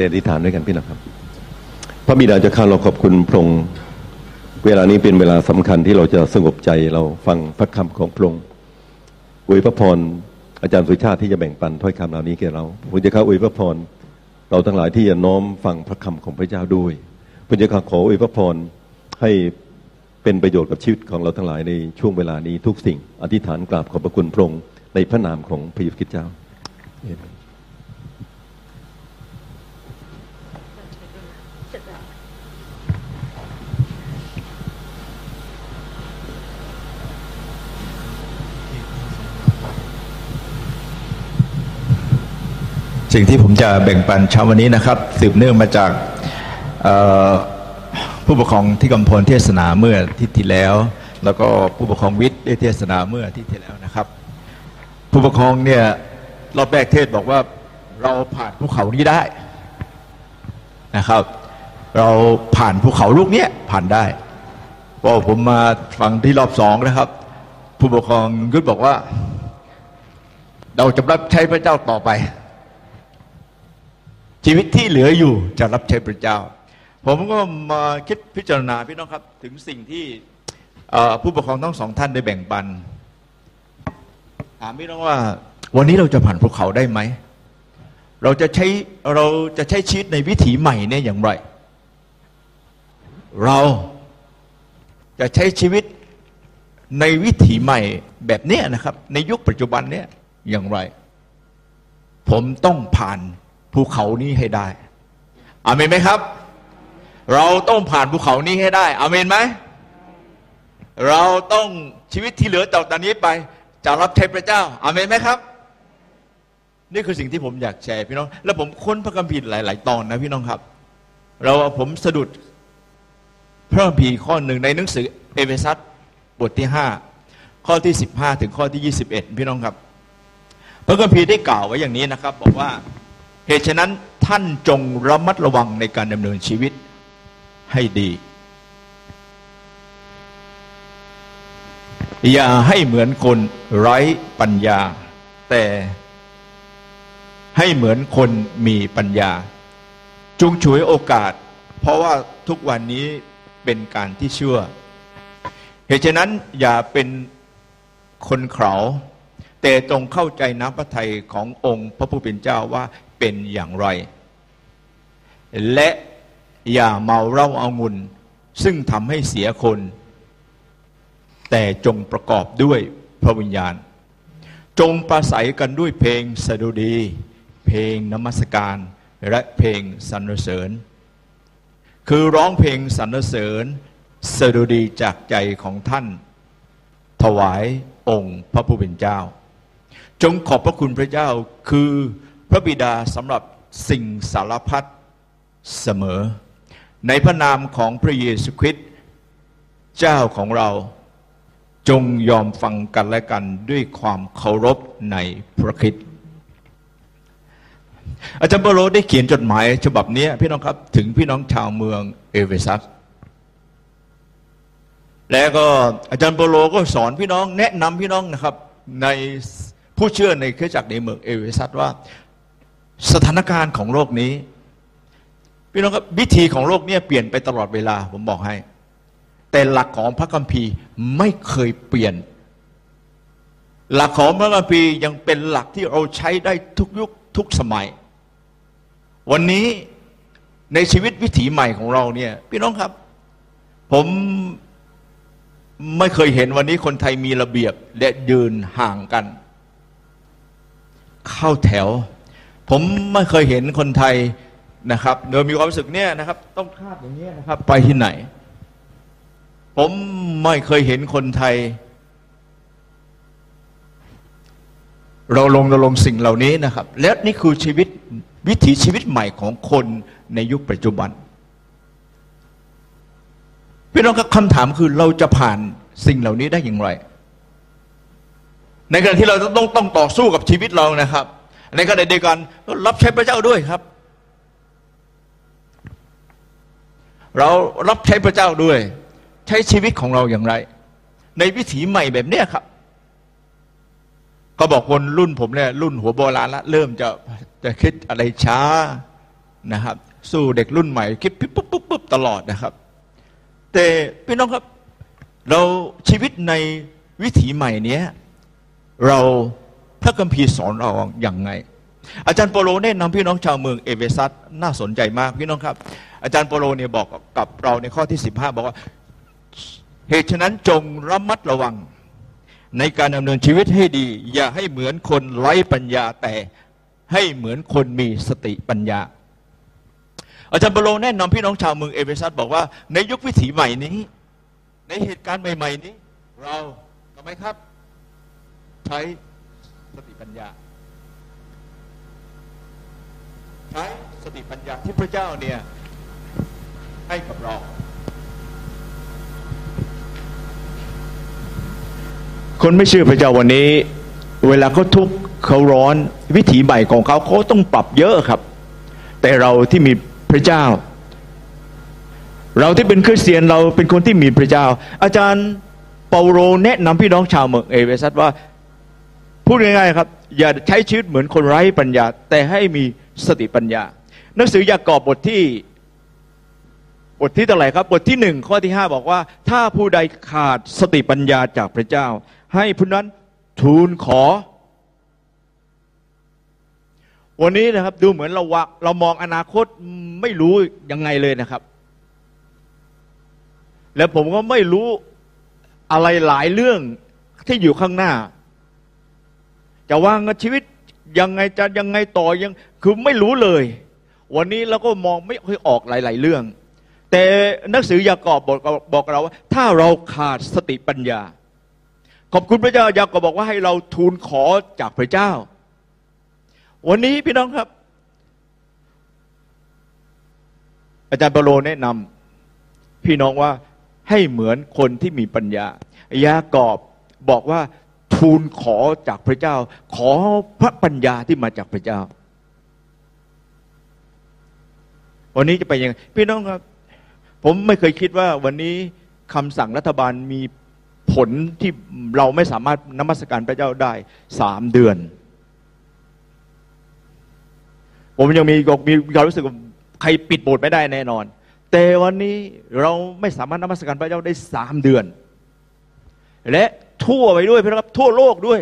ครับเราร่วมใจอธิษฐานด้วยกันพี่น้องครับ พระบิดาเจะข้าเราขอบคุณพระองค์เวลานี้เป็นเวลาสำคัญที่เราจะสงบใจเราฟังพระคำของพระองค์อวยพระพรอาจารย์สุชาติที่จะแบ่งปันถ้อยคำเหล่านี้แก่เราพระเจ้าข้าอวยพระพรเราทั้งหลายที่จะน้อมฟังพระคำของพระเจ้าด้วยพระเจ้าข้าขออวยพระพรให้เป็นประโยชน์กับชีวิตของเราทั้งหลายในช่วงเวลานี้ทุกสิ่ง อธิษฐานกราบขอบพระคุณพระองค์ในพระนามของพระเยซูคริสต์เจ้าเอเมน สิ่งที่ผมจะแบ่งปันเช้าวันนี้นะครับ สืบเนื่องมาจากผู้ปกครองที่กำพลเทศนาเมื่อทิตย์ที่แล้ว แล้วก็ผู้ปกครองวิทย์ได้เทศนาเมื่อทิตย์ที่แล้วนะครับ ผู้ปกครองเนี่ยรอบแรกเทศบอกว่าเราผ่านภูเขานี้ได้นะครับ เราผ่านภูเขาลูกเนี้ยผ่านได้พอผมมาฟังที่รอบสองนะครับ ผู้ปกครองยุทธบอกว่า เราจะรับใช้พระเจ้าต่อไป ชีวิตที่เหลืออยู่จะรับใช้พระเจ้า ผมก็มาคิดพิจารณาพี่น้องครับ ถึงสิ่งที่ผู้ปกครองทั้งสองท่านได้แบ่งปัน ถามพี่น้องว่า วันนี้เราจะผ่านภูเขาได้ไหม เราจะใช้เราจะใช้ชีวิตในวิถีใหม่เนี่ยอย่างไร เราจะใช้ชีวิตในวิถีใหม่แบบนี้นะครับ ในยุคปัจจุบันเนี่ยอย่างไร ผมต้องผ่าน ภูเขานี้ให้ได้อาเมนไหมครับ เราต้องผ่านภูเขานี้ให้ได้อาเมนไหมเราต้องชีวิตที่เหลือจากตอนนี้ไปจะรับใช้พระเจ้าอาเมนไหมครับ นี่คือสิ่งที่ผมอยากแชร์พี่น้อง แล้วผมค้นพระคัมภีร์หลาย ๆ ตอนนะพี่น้องครับ เราผมสะดุดพระคัมภีร์ข้อหนึ่งในหนังสือเอเฟซัสบทที่ห้าข้อที่สิบห้าถึงข้อที่ยี่สิบเอ็ดพี่น้องครับ พระคัมภีร์ได้กล่าวไว้อย่างนี้นะครับ บอกว่า เหตุฉะนั้นท่านจงระมัดระวังในการดำเนินชีวิตให้ดี อย่าให้เหมือนคนไร้ปัญญา แต่ให้เหมือนคนมีปัญญา จงฉวยโอกาส เพราะว่าทุกวันนี้เป็นการที่เชื่อ เหตุฉะนั้นอย่าเป็นคนเขาแต่จงเข้าใจน้ำพระทัยขององค์พระผู้เป็นเจ้าว่า เป็นอย่างไร และอย่าเมาเหล้าเอางุนซึ่งทำให้เสียคน แต่จงประกอบด้วยพระวิญญาณ จงประสัยกันด้วยเพลงสดุดี เพลงนมัสการและเพลงสรรเสริญ คือร้องเพลงสรรเสริญสดุดีจากใจของท่าน ถวายองค์พระผู้เป็นเจ้า จงขอบพระคุณพระเจ้าคือ พระบิดาสำหรับสิ่งสารพัดเสมอ ในพระนามของพระเยซูคริสต์เจ้าของเราจงยอมฟังกันและกันด้วยความเคารพในพระคริสต์อาจารย์เปโลได้เขียนจดหมายฉบับนี้พี่น้องครับถึงพี่น้องชาวเมืองเอเวซัสแล้วก็อาจารย์เปโลก็สอนพี่น้องแนะนำพี่น้องนะครับในผู้เชื่อในคริสตจักรในเมืองเอเวซัสว่า สถานการณ์ของโลกนี้ พี่น้องครับวิธีของโลกเนี้เปลี่ยนไปตลอดเวลาผมบอกให้ แต่หลักของพระคัมภีร์ไม่เคยเปลี่ยน หลักของพระคัมภีร์ยังเป็นหลักที่เราใช้ได้ทุกยุคทุกสมัย วันนี้ในชีวิตวิถีใหม่ของเราเนี่ย พี่น้องครับ ผมไม่เคยเห็นวันนี้คนไทยมีระเบียบและยืนห่างกัน เข้าแถว ผมไม่เคยเห็นคนไทยนะครับเดิมมีความรู้สึกเนี่ยนะครับ ต้องคาดอย่างนี้นะครับ ไปที่ไหน ผมไม่เคยเห็นคนไทย เราลงเราลงสิ่งเหล่านี้นะครับ และนี่คือชีวิตวิถีชีวิตใหม่ของคนในยุคปัจจุบันพี่น้องครับคำถามคือเราจะผ่านสิ่งเหล่านี้ได้อย่างไร ในขณะที่เราต้องต้องต่อสู้กับชีวิตเรานะครับ ในขณะเดียวกันรับใช้พระเจ้าด้วยครับ เรารับใช้พระเจ้าด้วย ใช้ชีวิตของเราอย่างไร ในวิถีใหม่แบบเนี้ยครับ ก็บอกคนรุ่นผมเนี่ยรุ่นหัวโบราณละเริ่มจะจะคิดอะไรช้านะครับ สู้เด็กรุ่นใหม่ คิดปุ๊บปุ๊บปุ๊บปุ๊บตลอดนะครับ แต่พี่น้องครับ เราชีวิตในวิถีใหม่เนี้ยเรา พระคัมภีร์สอนเราอย่างไง อาจารย์โปโลแนะนำพี่น้องชาวเมืองเอเวซัสน่าสนใจมากพี่น้องครับ อาจารย์โปโลเนี่ยบอกกับเราในข้อที่ 15 บอกว่าเหตุฉะนั้นจงระมัดระวัง ในการดำเนินชีวิตให้ดี อย่าให้เหมือนคนไร้ปัญญาแต่ให้เหมือนคนมีสติปัญญา อาจารย์เปโลแนะนำพี่น้องชาวเมืองเอเฟซัสบอกว่าในยุควิถีใหม่นี้ ในเหตุการณ์ใหม่ ๆ นี้ เราทำไมครับ ใช้ สติปัญญา ใช้สติปัญญาที่พระเจ้าเนี่ยให้กับเราคนไม่เชื่อพระเจ้าวันนี้ เวลาเขาทุกข์เขาร้อนวิถีใหม่ของเขาเขาต้องปรับเยอะครับ แต่เราที่มีพระเจ้า เราที่เป็นคริสเตียนเราเป็นคนที่มีพระเจ้า อาจารย์เปาโลแนะนำพี่น้องชาวเมืองเอเวซัสว่า พูดง่ายๆครับ อย่าใช้ชีวิตเหมือนคนไร้ปัญญา แต่ให้มีสติปัญญา หนังสือยากอบบทที่บทที่เท่าไหร่ครับ บทที่หนึ่งข้อที่ห้าบอกว่า ถ้าผู้ใดขาดสติปัญญาจากพระเจ้า ให้ผู้นั้นทูลขอ วันนี้นะครับ ดูเหมือนเราวะเรามองอนาคตไม่รู้ยังไงเลยนะครับ แล้วผมก็ไม่รู้อะไรหลายเรื่องที่อยู่ข้างหน้า จะวางชีวิตยังไงจะยังไงต่อยังคือไม่รู้เลย วันนี้เราก็มองไม่ค่อยออกหลาย ๆ เรื่อง แต่หนังสือยากอบบอกบอกเราว่า ถ้าเราขาดสติปัญญา ขอบคุณพระเจ้ายากอบบอกว่าให้เราทูลขอจากพระเจ้า วันนี้พี่น้องครับ อาจารย์เปโลแนะนำพี่น้องว่าให้เหมือนคนที่มีปัญญายากอบบอกว่า ทูลขอจากพระเจ้า ขอพระปัญญาที่มาจากพระเจ้า วันนี้จะไปยังไงพี่น้องครับ ผมไม่เคยคิดว่าวันนี้คำสั่งรัฐบาลมีผลที่เราไม่สามารถนมัสการพระเจ้าได้สามเดือน ผมยังมีมีความรู้สึกว่าใครปิดโบสถ์ไม่ได้แน่นอน แต่วันนี้เราไม่สามารถนมัสการพระเจ้าได้สามเดือน และ ทั่วไปด้วยพี่น้องครับทั่วโลกด้วย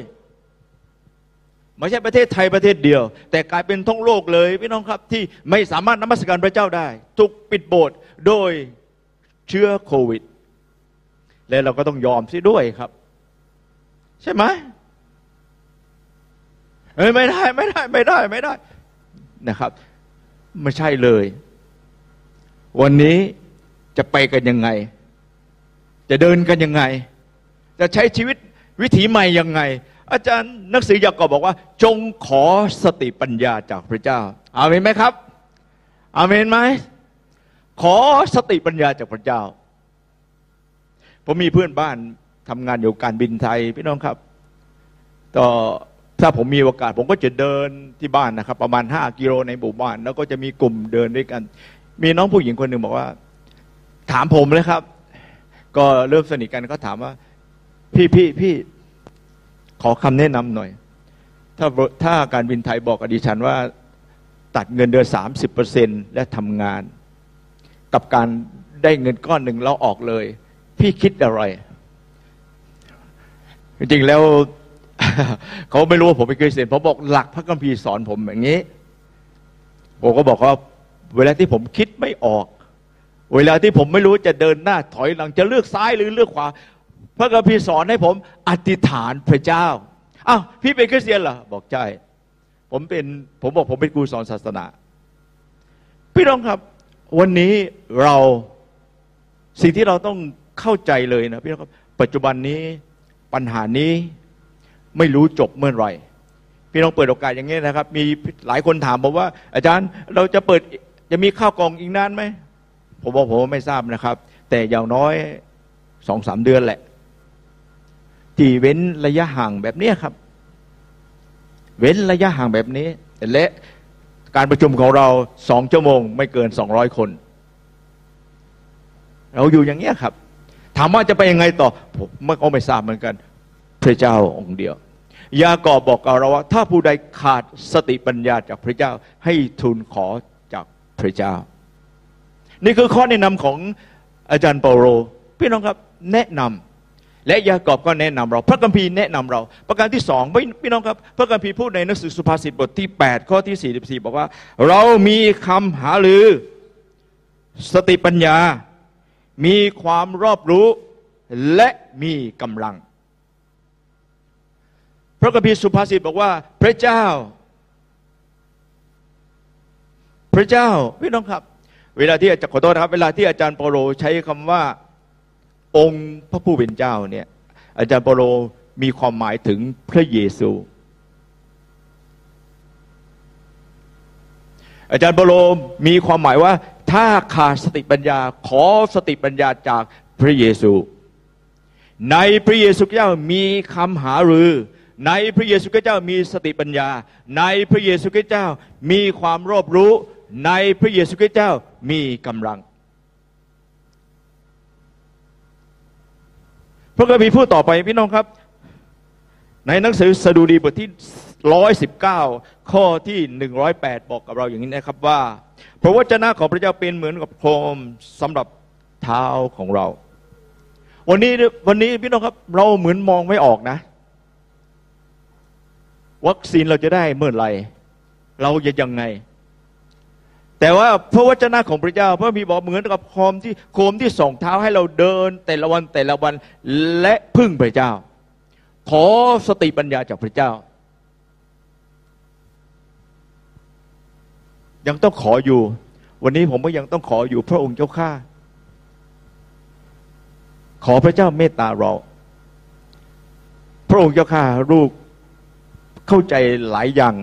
ไม่ใช่ประเทศไทยประเทศเดียว แต่กลายเป็นทั้งโลกเลยพี่น้องครับที่ไม่สามารถนมัสการพระเจ้าได้ ถูกปิดโบสถ์โดยเชื้อโควิด และเราก็ต้องยอมซิด้วยครับ ใช่ไหมเอ้ยไม่ได้ไม่ได้ไม่ได้ไม่ได้นะครับไม่ใช่เลย วันนี้จะไปกันยังไง จะเดินกันยังไง จะใช้ชีวิตวิถีใหม่ยังไง อาจารย์หนักสือยากอบบอกว่า จงขอสติปัญญาจากพระเจ้าอาเมนไหมครับอาเมนไหมขอสติปัญญาจากพระเจ้า ผมมีเพื่อนบ้านทำงานอยู่การบินไทยพี่น้องครับ ต่อถ้าผมมีโอกาส ผมก็จะเดินที่บ้านนะครับ ประมาณห้ากิโลในหมู่บ้าน แล้วก็จะมีกลุ่มเดินด้วยกัน มีน้องผู้หญิงคนหนึ่งบอกว่า ถามผมเลยครับ ก็เริ่มสนิทกันก็ถามว่า พี่พี่พี่ขอคำแนะนำหน่อย ถ้าถ้าการบินไทยบอกกับดิฉันว่า ตัดเงินเดือนสามสิบเปอร์เซ็นและทำงาน กับการได้เงินก้อนหนึ่งแล้วออกเลย พี่คิดอะไร จริงๆแล้ว เขาไม่รู้ว่าผมเป็นคริสเตียนผมบอกหลักพระคัมภีร์สอนผมอย่างนี้ ผมก็บอกว่า เวลาที่ผมคิดไม่ออก เวลาที่ผมไม่รู้จะเดินหน้าถอยหลังจะเลือกซ้ายหรือเลือกขวา พระคัมภีร์สอนให้ผมอธิษฐานพระเจ้าอ้าวพี่เป็นคริสเตียนเหรอบอกใช่ผมเป็นผมบอกผมเป็นครูสอนศาสนา พี่น้องครับ วันนี้เราสิ่งที่เราต้องเข้าใจเลยนะพี่น้องครับ ปัจจุบันนี้ปัญหานี้ไม่รู้จบเมื่อไหร่พี่น้องเปิดโอกาสอย่างนี้นะครับ มีหลายคนถามบอกว่า อาจารย์เราจะเปิดจะมีข้าวกล่องอีกนานไหมผมบอกผมไม่ทราบนะครับ แต่อย่างน้อยสองสามเดือนแหละ ที่เว้นระยะห่างแบบนี้ครับ เว้นระยะห่างแบบนี้ และการประชุมของเราสองชั่วโมง ไม่เกินสองร้อยคน เราอยู่อย่างเงี้ครับ ถามว่าจะไปยังไงต่อ ผมก็ไม่ทราบเหมือนกัน พระเจ้าองค์เดียวยากอบบอกกับเราว่า ถ้าผู้ใดขาดสติปัญญาจากพระเจ้าให้ทูลขอจากพระเจ้า นี่คือข้อแนะนำของอาจารย์เปาโลพี่น้องครับแนะนำ และยากอบก็แนะนำเรา พระคัมภีร์แนะนำเรา ประการที่สองพี่น้องครับ พระคัมภีร์พูดในหนังสือสุภาษิตบทที่ 8 ข้อที่ 44 บอกว่า เรามีคำหาลือ สติปัญญา มีความรอบรู้และมีกำลัง พระคัมภีร์สุภาษิตบอกว่า พระเจ้า พระเจ้าพี่น้องครับ เวลาที่อาจารย์ขอโทษครับ เวลาที่อาจารย์เปโลใช้คำว่า องค์พระผู้เป็นเจ้าเนี่ย อาจารย์เปโลมีความหมายถึงพระเยซู อาจารย์เปโลมีความหมายว่า ถ้าขาดสติปัญญาขอสติปัญญาจากพระเยซู ในพระเยซูคริสต์เจ้ามีคำหารือในพระเยซูคริสต์เจ้ามีสติปัญญา ในพระเยซูคริสต์เจ้ามีความรอบรู้ ในพระเยซูคริสต์เจ้ามีกำลัง พระคัมภีร์พูดต่อไปพี่น้องครับ ในหนังสือสดุดีบทที่ร้อยสิบเก้าข้อที่หนึ่งร้อยแปดบอกกับเราอย่างนี้นะครับว่า พระวจนะของพระเจ้าเป็นเหมือนกับโคมสำหรับเท้าของเรา วันนี้วันนี้พี่น้องครับ เราเหมือนมองไม่ออกนะ วัคซีนเราจะได้เมื่อไหร่เราจะยังไง แต่ว่าพระวจนะของพระเจ้าพระมีบอกเหมือนกับโคมที่โคมที่ส่องเท้าให้เราเดิน แต่ละวันแต่ละวันและพึ่งพระเจ้า ขอสติปัญญาจากพระเจ้า ยังต้องขออยู่ วันนี้ผมก็ยังต้องขออยู่พระองค์เจ้าข้าขอพระเจ้าเมตตาเรา พระองค์เจ้าข้าลูกเข้าใจหลายอย่าง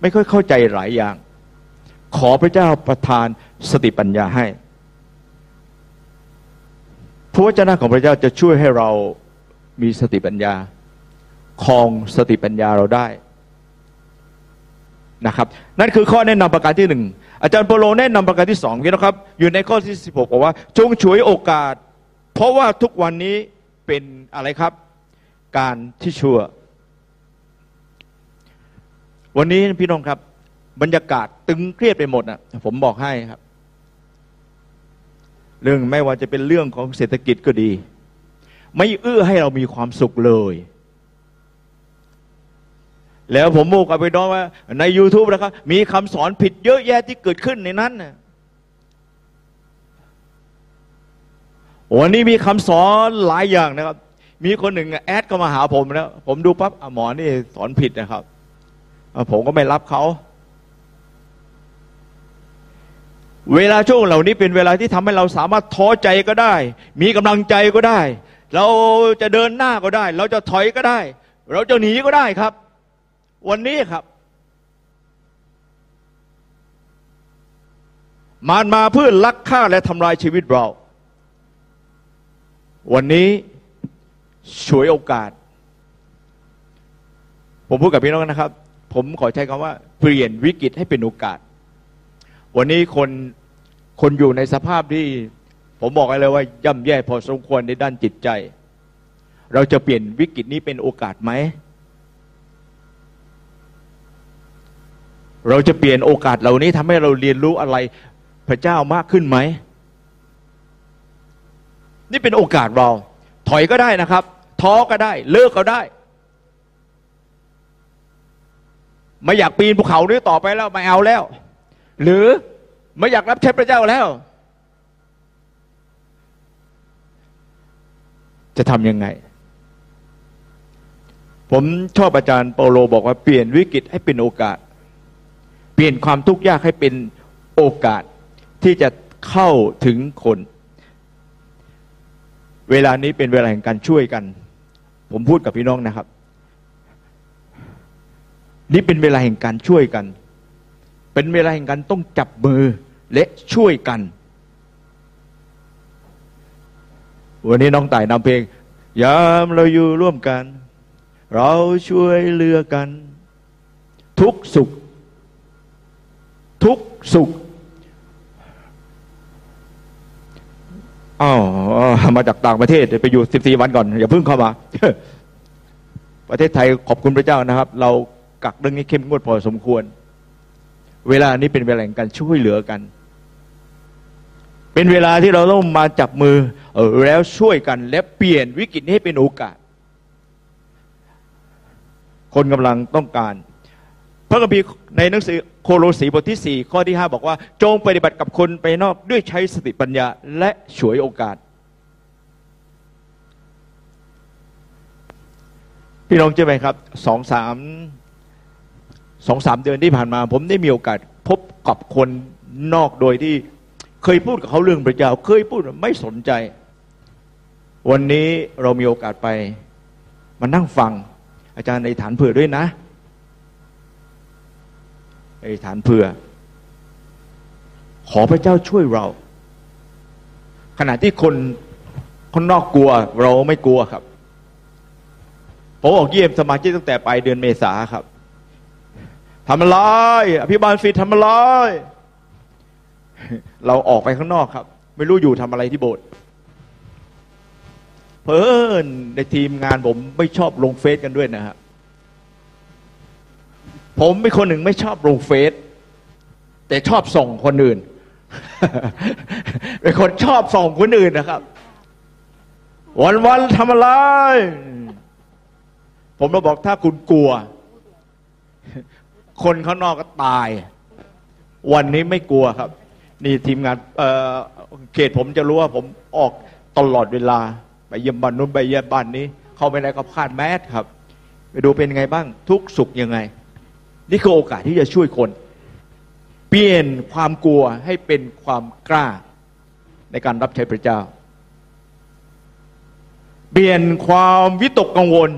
ไม่ค่อยเข้าใจหลายอย่าง ขอพระเจ้าประทานสติปัญญาให้พระวจนะของพระเจ้าจะช่วยให้เรามีสติปัญญาครองสติปัญญาเราได้นะครับนั่นคือข้อแนะนำประการที่หนึ่งอาจารย์โปโลแนะนำประการที่สองพี่นะครับ อยู่ในข้อที่สิบหกบอกว่า จงฉวยโอกาส เพราะว่าทุกวันนี้เป็นอะไรครับ การที่ชั่ว วันนี้พี่น้องครับ บรรยากาศตึงเครียดไปหมดนะผมบอกให้ครับ เรื่องไม่ว่าจะเป็นเรื่องของเศรษฐกิจก็ดี ไม่เอื้อให้เรามีความสุขเลย แล้วผมบอกกับไปน้องว่า ใน YouTube นะครับ มีคำสอนผิดเยอะแยะที่เกิดขึ้นในนั้นนะวันนี้มีคำสอนหลายอย่างนะครับ มีคนหนึ่งแอดก็มาหาผมแล้วผมดูปั๊บอะหมอนี่สอนผิดนะครับ ผมก็ไม่รับเขา เวลาช่วงเหล่านี้เป็นเวลาที่ทำให้เราสามารถท้อใจก็ได้ มีกำลังใจก็ได้ เราจะเดินหน้าก็ได้ เราจะถอยก็ได้ เราจะหนีก็ได้ครับ วันนี้ครับ มารมาเพื่อลักฆ่าและทำลายชีวิตเรา วันนี้ฉวยโอกาส ผมพูดกับพี่น้องนะครับ ผมขอใช้คำว่า เปลี่ยนวิกฤตให้เป็นโอกาส วันนี้คนคนอยู่ในสภาพที่ผมบอกเลยว่าย่ำแย่พอสมควรในด้านจิตใจ เราจะเปลี่ยนวิกฤตนี้เป็นโอกาสไหม เราจะเปลี่ยนโอกาสเหล่านี้ทำให้เราเรียนรู้อะไรพระเจ้ามากขึ้นไหม นี่เป็นโอกาสเรา ถอยก็ได้นะครับ ท้อก็ได้ เลิกก็ได้ ไม่อยากปีนภูเขานี้ต่อไปแล้วไม่เอาแล้ว หรือไม่อยากรับใช้พระเจ้าแล้ว จะทำยังไง ผมชอบอาจารย์เปาโลบอกว่าเปลี่ยนวิกฤตให้เป็นโอกาส เปลี่ยนความทุกข์ยากให้เป็นโอกาสที่จะเข้าถึงคน เวลานี้เป็นเวลาแห่งการช่วยกัน ผมพูดกับพี่น้องนะครับ นี่เป็นเวลาแห่งการช่วยกัน เป็นเวลาแห่งการต้องจับมือและช่วยกัน วันนี้น้องต่ายนำเพลง ยามเราอยู่ร่วมกัน เราช่วยเหลือกัน ทุกสุข ทุกสุขอ้าวมาจากต่างประเทศไปอยู่สิบสี่วันก่อน อย่าเพิ่งเข้ามา ประเทศไทยขอบคุณพระเจ้านะครับ เรากักเรื่องนี้เข้มงวดพอสมควร เวลานี้เป็นเวลาแห่งการช่วยเหลือกัน เป็นเวลาที่เราต้องมาจับมือเออแล้วช่วยกันและเปลี่ยนวิกฤตนี้ให้เป็นโอกาส คนกำลังต้องการ พระคัมภีร์ในหนังสือโคโลสีบทที่สี่ข้อที่ห้าบอกว่า จงปฏิบัติกับคนไปนอกด้วยใช้สติปัญญาและฉวยโอกาส พี่น้องเชื่อไหมครับสองสาม สองสามเดือนที่ผ่านมา ผมได้มีโอกาสพบกับคนนอกโดยที่เคยพูดกับเขาเรื่องพระเจ้า เคยพูดไม่สนใจ วันนี้เรามีโอกาสไป มานั่งฟัง อาจารย์ในฐานเผื่อด้วยนะในฐานเผื่อ ขอพระเจ้าช่วยเรา ขณะที่คนคนนอกกลัวเราไม่กลัวครับผมออกเยี่ยมสมาชิกตั้งแต่ปลายเดือนเมษาครับ ทำอะไรอภิบาลฟิตทำอะไรเราออกไปข้างนอกครับ ไม่รู้อยู่ทำอะไรที่โบสถ์เพิ่นในทีมงานผมไม่ชอบลงเฟซกันด้วยนะครับ ผมเป็นคนหนึ่งไม่ชอบลงเฟซแต่ชอบส่งคนอื่น เป็นคนชอบส่งคนอื่นนะครับ วันวันทำอะไร ผมเราบอกถ้าคุณกลัว คนข้างนอกก็ตาย วันนี้ไม่กลัวครับ นี่ทีมงานเเขตผมจะรู้ว่าผมออกตลอดเวลา ไปเยี่ยมบ้านนู้นไปเยี่ยมบ้านนี้ เข้าไปไหนก็คาดแมสครับ ไปดูเป็นไงบ้าง ทุกสุขยังไง นี่คือโอกาสที่จะช่วยคน เปลี่ยนความกลัวให้เป็นความกล้า ในการรับใช้พระเจ้า เปลี่ยนความวิตกกังวล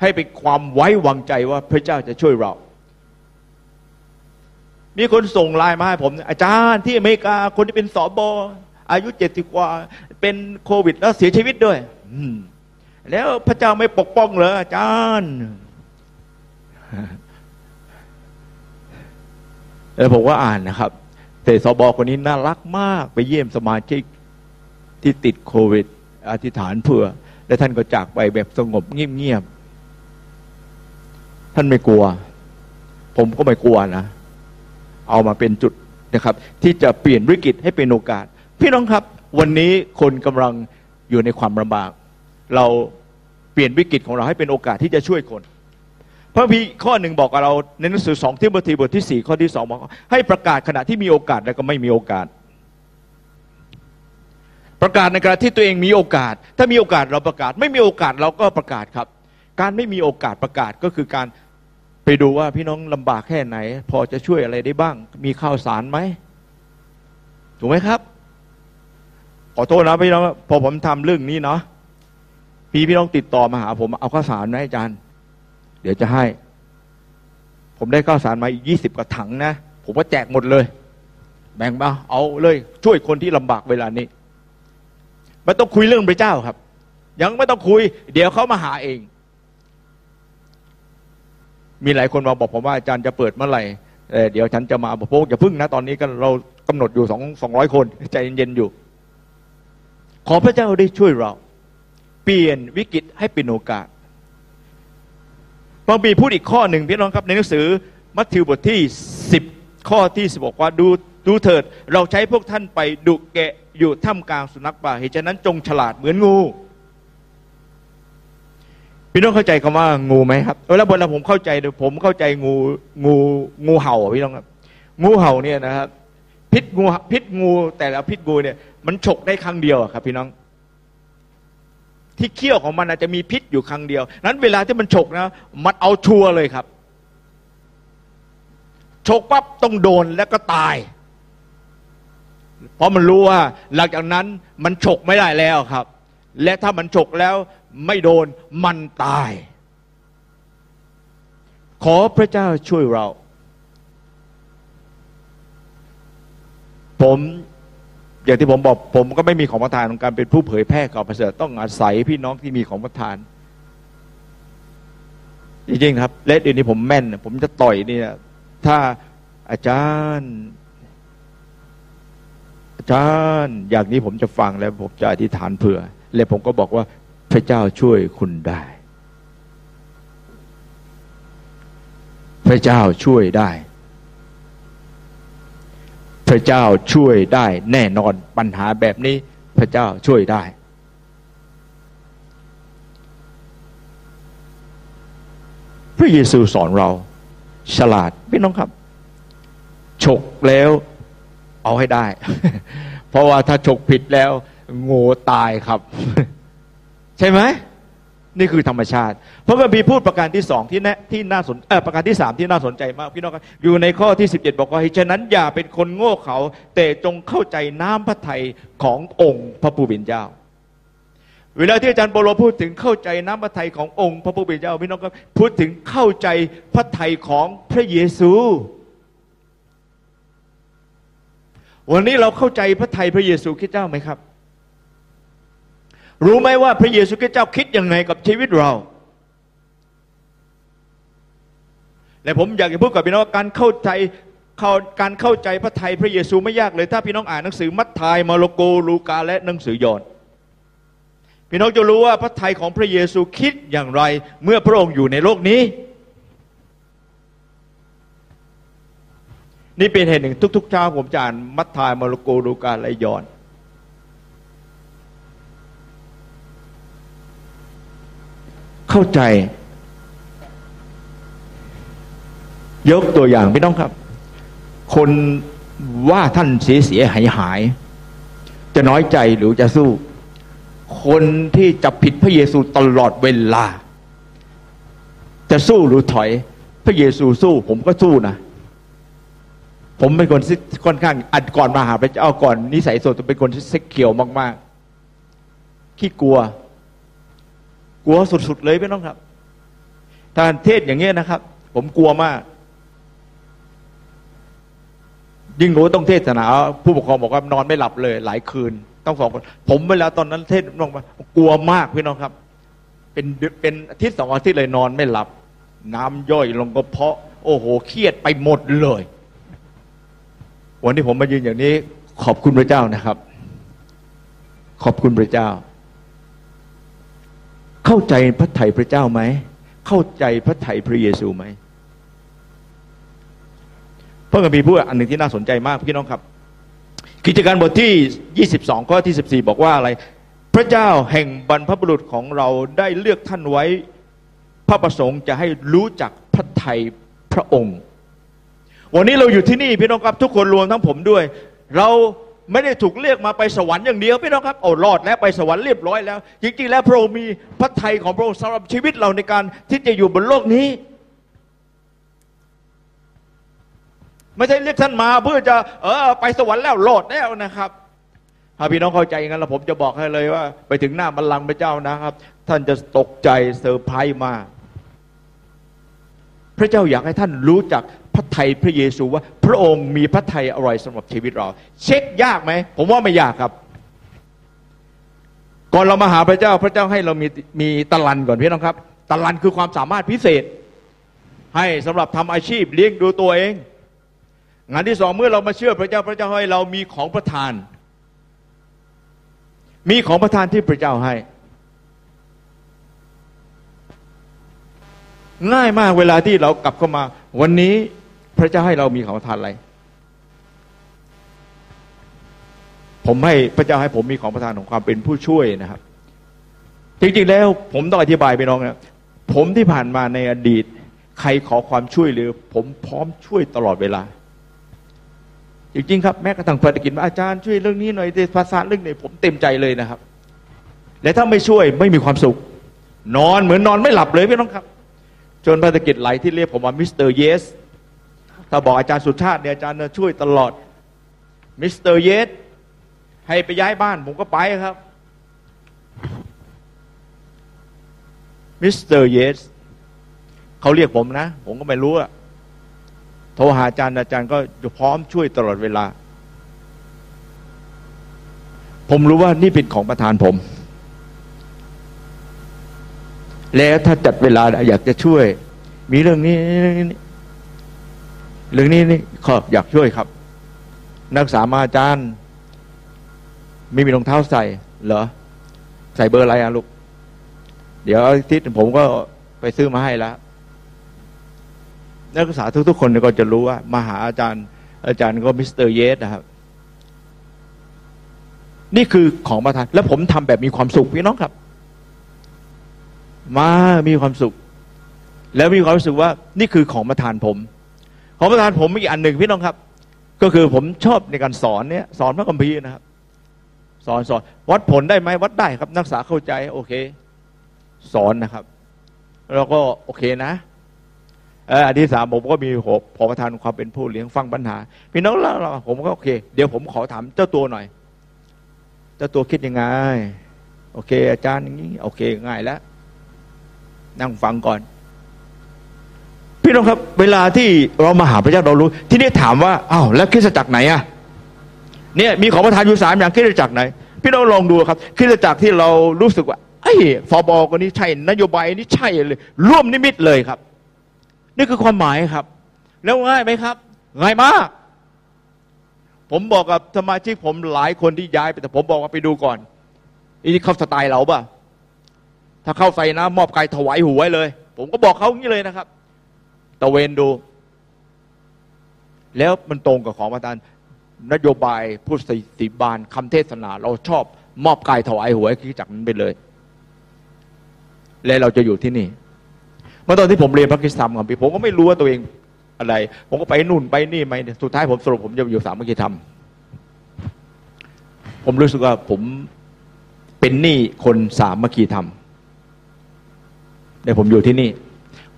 ให้เป็นความไว้วางใจว่าพระเจ้าจะช่วยเรา มีคนส่งไลน์มาให้ผม อาจารย์ที่อเมริกาคนที่เป็นสอบออายุเจ็ดสิบกว่า เป็นโควิดแล้วเสียชีวิตด้วยแล้วพระเจ้าไม่ปกป้องเหรออาจารย์แล้วผมก็อ่านนะครับ แต่สบอคนนี้น่ารักมาก ไปเยี่ยมสมาชิกที่ติดโควิด อธิษฐานเพื่อ และท่านก็จากไปแบบสงบเงียบๆท่านไม่กลัว ผมก็ไม่กลัวนะ เอามาเป็นจุดนะครับ ที่จะเปลี่ยนวิกฤตให้เป็นโอกาส พี่น้องครับ วันนี้คนกำลังอยู่ในความลำบาก เราเปลี่ยนวิกฤตของเราให้เป็นโอกาสที่จะช่วยคนพระพีข้อหนึ่งบอกกับเราในหนังสือสองทิโมธีบทที่สี่ข้อที่สองบอกให้ประกาศขณะที่มีโอกาสและก็ไม่มีโอกาส ประกาศในขณะที่ตัวเองมีโอกาส ถ้ามีโอกาสเราประกาศ ไม่มีโอกาสเราก็ประกาศครับ การไม่มีโอกาสประกาศก็คือการ ไปดูว่าพี่น้องลำบากแค่ไหน พอจะช่วยอะไรได้บ้าง มีข้าวสารไหมถูกไหมครับขอโทษนะพี่น้องพอผมทำเรื่องนี้เนาะพี่พี่น้องติดต่อมาหา ผมเอาข้าวสารไหมอาจารย์ เดี๋ยวจะให้ ผมได้ข้าวสารมาอีกยี่สิบกว่าถังนะผมก็แจกหมดเลย แบ่งมาเอาเลย ช่วยคนที่ลำบากเวลานี้ไม่ต้องคุยเรื่องพระเจ้าครับ ยังไม่ต้องคุย เดี๋ยวเขามาหาเอง มีหลายคนมาบอกผมว่าอาจารย์จะเปิดเมื่อไหร่เดี๋ยวฉันจะมาบอกพวกอย่าพึ่งนะตอนนี้ก็เรากำหนดอยู่สองสองร้อยคนใจเย็นๆอยู่ ขอพระเจ้าได้ช่วยเรา เปลี่ยนวิกฤตให้เป็นโอกาสพระบีพูดอีกข้อหนึ่งพี่น้องครับในหนังสือมัทธิวบทที่10ข้อที่สิบอกว่าดูดูเถิด เราใช้พวกท่านไปดุแกะอยู่ท่ามกลางสุนัขป่าเหตุฉะนั้นจงฉลาดเหมือนงู พี่น้องเข้าใจคำว่างูไหมครับเวลาเวลาผมเข้าใจเนี่ยผมเข้าใจงูงูงูเห่าพี่น้องครับ งูเห่าเนี่ยนะครับ พิษงูพิษงูแต่ละพิษงูเนี่ย มันฉกได้ครั้งเดียวครับ พี่น้อง ที่เขี้ยวของมันอาจจะมีพิษอยู่ครั้งเดียว นั้นเวลาที่มันฉกนะมันเอาชัวร์เลยครับฉกปั๊บต้องโดนแล้วก็ตาย เพราะมันรู้ว่า หลังจากนั้นมันฉกไม่ได้แล้วครับ และถ้ามันฉกแล้ว ไม่โดนมันตาย ขอพระเจ้าช่วยเรา ผมอย่างที่ผมบอกผมก็ไม่มีของประทานของการเป็นผู้เผยแพร่ข่าวประเสริฐต้องอาศัยพี่น้องที่มีของประทานจริงๆครับแลดี๋ยวนี้ผมแม่น ผมจะต่อยนี่ถ้าอาจารย์ อาจารย์ อย่างนี้ผมจะฟังแล้วผมจะอธิษฐานเผื่อ และผมก็บอกว่า พระเจ้าช่วยคุณได้ พระเจ้าช่วยได้ พระเจ้าช่วยได้แน่นอนปัญหาแบบนี้พระเจ้าช่วยได้ พระเยซูสอนเรา ฉลาดพี่น้องครับฉกแล้วเอาให้ได้ เพราะว่าถ้าฉกผิดแล้วงูตายครับ ใช่ไหมนี่คือธรรมชาติ พระคัมภีร์พูดประการที่สองที่แน่ที่น่าสนเออประการที่สามที่น่าสนใจมากพี่น้องครับอยู่ในข้อที่สิบเจ็ดบอกว่าฉะนั้นอย่าเป็นคนโง่เขา แต่จงเข้าใจน้ำพระทัยขององค์พระผู้เป็นเจ้า เวลาที่อาจารย์โปโลพูดถึงเข้าใจน้ำพระทัยขององค์พระผู้เป็นเจ้าพี่น้องครับพูดถึงเข้าใจพระทัยของพระเยซู วันนี้เราเข้าใจพระทัยพระเยซูคริสต์เจ้าไหมครับ รู้ไหมว่าพระเยซูคริสต์เจ้าคิดยังไงกับชีวิตเรา และผมอยากจะพูดกับพี่น้องการเข้าใจการเข้าใจพระทัยพระเยซูไม่ยากเลย ถ้าพี่น้องอ่านหนังสือมัทธิวมาระโกลูกาและหนังสือยอห์นพี่น้องจะรู้ว่าพระทัยของพระเยซูคิดอย่างไร เมื่อพระองค์อยู่ในโลกนี้ นี่เป็นเหตุหนึ่งทุกๆเช้าผมจะอ่านมัทธิวมาระโกลูกาและยอห์น เข้าใจ ยกตัวอย่างพี่น้องครับ คนว่าท่านเสียเสียหายหาย จะน้อยใจหรือจะสู้ คนที่จะผิดพระเยซูตลอดเวลา จะสู้หรือถอย พระเยซูสู้ ผมก็สู้นะผมเป็นคนค่อนข้างอัดก่อนมาหาพระเจ้าก่อนนิสัยส่วนตัวเป็นคนที่เซ็กเขียวมาก ๆ ขี้กลัว กลัวสุดๆเลยพี่น้องครับถ้าเทศอย่างเงี้ยนะครับ ผมกลัวมาก ยิ่งรู้ต้องเทศนา ผู้ปกครองบอกว่านอนไม่หลับเลย หลายคืนต้องสองคนผมเวลาตอนนั้นเทศลงมากลัวมากพี่น้องครับ เป็นเป็นอาทิตย์สองอาทิตย์เลยนอนไม่หลับ น้ำย่อยลงกระเพาะ โอ้โหเครียดไปหมดเลย วันนี้ผมมายืนอย่างนี้ ขอบคุณพระเจ้านะครับ ขอบคุณพระเจ้า เข้าใจพระไถ่พระเจ้าไหม เข้าใจพระไถ่พระเยซูไหมพระคัมภีร์พูดอันหนึ่งที่น่าสนใจมากพี่น้องครับกิจการบทที่ 22 ข้อที่ 14 บอกว่าอะไร พระเจ้าแห่งบรรพบุรุษของเราได้เลือกท่านไว้ พระประสงค์จะให้รู้จักพระไทยพระองค์ วันนี้เราอยู่ที่นี่พี่น้องครับทุกคนรวมทั้งผมด้วย เรา ไม่ได้ถูกเรียกมาไปสวรรค์อย่างเดียวพี่น้องครับเอารอดแล้วไปสวรรค์เรียบร้อยแล้ว จริงๆ แล้วพระองค์มีพระไทยของพระองค์สำหรับชีวิตเราในการที่จะอยู่บนโลกนี้ ไม่ใช่เรียกท่านมาเพื่อจะเออไปสวรรค์แล้วรอดแล้วนะครับถ้าพี่น้องเข้าใจางั้นแล้วผมจะบอกให้เลยว่า ไปถึงหน้าบัลลังก์พระเจ้านะครับ ท่านจะตกใจเซอร์ไพรส์มากพระเจ้าอยากให้ท่านรู้จัก พระไทยพระเยซูว่าพระองค์มีพระไทยอะไรสำหรับชีวิตเรา เช็คยากไหม ผมว่าไม่ยากครับ ก่อนเรามาหาพระเจ้าพระเจ้าให้เรามีมีตะลันก่อนพี่น้องครับตะลันคือความสามารถพิเศษ ให้สำหรับทำอาชีพเลี้ยงดูตัวเอง งานที่สองเมื่อเรามาเชื่อพระเจ้าพระเจ้าให้เรามีของประทาน มีของประทานที่พระเจ้าให้ง่ายมากเวลาที่เรากลับเข้ามา วันนี้ พระเจ้าให้เรามีของประทานอะไร ผมให้พระเจ้าให้ผมมีของประทานของความเป็นผู้ช่วยนะครับ จริงๆแล้วผมต้องอธิบายไปน้องนะผมที่ผ่านมาในอดีต ใครขอความช่วยเหลือ ผมพร้อมช่วยตลอดเวลาจริงๆครับแม้กระทั่งภารกิจอาจารย์ช่วยเรื่องนี้หน่อยภาษาเรื่องนี้ผมเต็มใจเลยนะครับและถ้าไม่ช่วยไม่มีความสุข นอนเหมือนนอนไม่หลับเลยพี่น้องครับ จนภารกิจไหลที่เรียกผมว่า Mister Yes ถ้าบอกอาจารย์สุชาติเนี่ยอาจารย์ช่วยตลอด Mister Yes ให้ไปย้ายบ้านผมก็ไปครับ Mister Yes เขาเรียกผมนะ ผมก็ไม่รู้อะโทรหาอาจารย์อาจารย์ก็พร้อมช่วยตลอดเวลา ผมรู้ว่านี่เป็นของประธานผม แล้วถ้าจัดเวลาอยากจะช่วย มีเรื่องนี้ เรื่องนี้นี่ขออยากช่วยครับ นักศึกษามาอาจารย์ ไม่มีรองเท้าใส่เหรอ ใส่เบอร์อะไรอะลูก เดี๋ยวอาทิตย์ผมก็ไปซื้อมาให้แล้ว นักศึกษาทุกๆคนก็จะรู้ว่า มาหาอาจารย์ อาจารย์ก็ Mister Yes นะครับ นี่คือของประทาน แล้วผมทำแบบมีความสุขพี่น้องครับ มามีความสุข แล้วมีความรู้สึกว่า นี่คือของประทานผม ของประทานผมอีกอันหนึ่งพี่น้องครับ ก็คือผมชอบในการสอนเนี่ยสอนพระคัมภีร์นะครับ สอนสอนวัดผลได้ไหมวัดได้ครับ นักศึกษาเข้าใจโอเค สอนนะครับ แล้วก็โอเคนะเอออันที่สามผมก็มีหกพอประทานความเป็นผู้เลี้ยงฟังปัญหา พี่น้องแล้วผมก็โอเค เดี๋ยวผมขอถามเจ้าตัวหน่อย เจ้าตัวคิดยังไง โอเค อาจารย์อย่างนี้ โอเคง่ายแล้วนั่งฟังก่อน พี่น้องครับ เวลาที่เรามาหาพระเจ้าเรารู้ ที่นี่ถามว่าอ้าวแล้วคริสตจักรไหนอะเนี่ยมีของประทานอยู่สามอย่างคริสตจักรไหน พี่น้องลองดูครับคริสตจักรที่เรารู้สึกว่าไอ้ฟอบอก็นี่ใช่นโยบายนี่ใช่เลย ร่วมนิมิตเลยครับ นี่คือความหมายครับ แล้วง่ายไหมครับง่ายมาก ผมบอกกับสมาชิกผมหลายคนที่ย้ายไปแต่ผมบอกว่าไปดูก่อนนี่เข้าสไตล์เราป่ะถ้าเข้าใส่นะมอบกายถวายหัวไว้เลย ผมก็บอกเขาอย่างนี้เลยนะครับ ตะเวนดู แล้วมันตรงกับของประธาน นโยบายผู้สิติบาลคำเทศนา เราชอบมอบกายถวายหัวให้คริสตจักนั้นไปเลย และเราจะอยู่ที่นี่ เมื่อตอนที่ผมเรียนพระคิดธรรมกับพี่ผมก็ไม่รู้ว่าตัวเองอะไร ผมก็ไปนู่นไปนี่ไปสุดท้ายผมสรุปผมจะอยู่สามัคคีธรรมผมรู้สึกว่าผมเป็นหนี้คนสามัคคีธรรมแต่ผมอยู่ที่นี่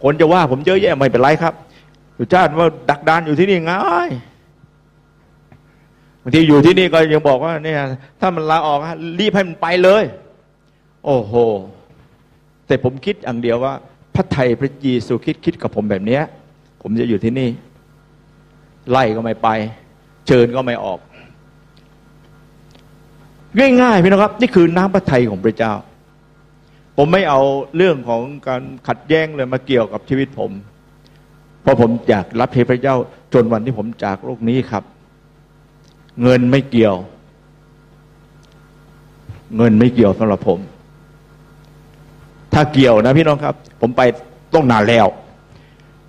คนจะว่าผมเยอะแยะไม่เป็นไรครับสุชาติว่าดักดานอยู่ที่นี่ง่ายบางทีอยู่ที่นี่ก็ยังบอกว่าเนี่ย ถ้ามันลาออกรีบให้มันไปเลย โอ้โห แต่ผมคิดอย่างเดียวว่า พระไทยพระเยซูคิดคิดกับผมแบบเนี้ย ผมจะอยู่ที่นี่ ไล่ก็ไม่ไป เชิญก็ไม่ออก ง่ายๆพี่น้องครับ นี่คือน้ำพระทัยของพระเจ้า ผมไม่เอาเรื่องของการขัดแย้งเลยมาเกี่ยวกับชีวิตผม เพราะผมอยากรับใช้พระเจ้าจนวันที่ผมจากโลกนี้ครับ เงินไม่เกี่ยว เงินไม่เกี่ยวสำหรับผม ถ้าเกี่ยวนะพี่น้องครับ ผมไปต้องนานแล้ว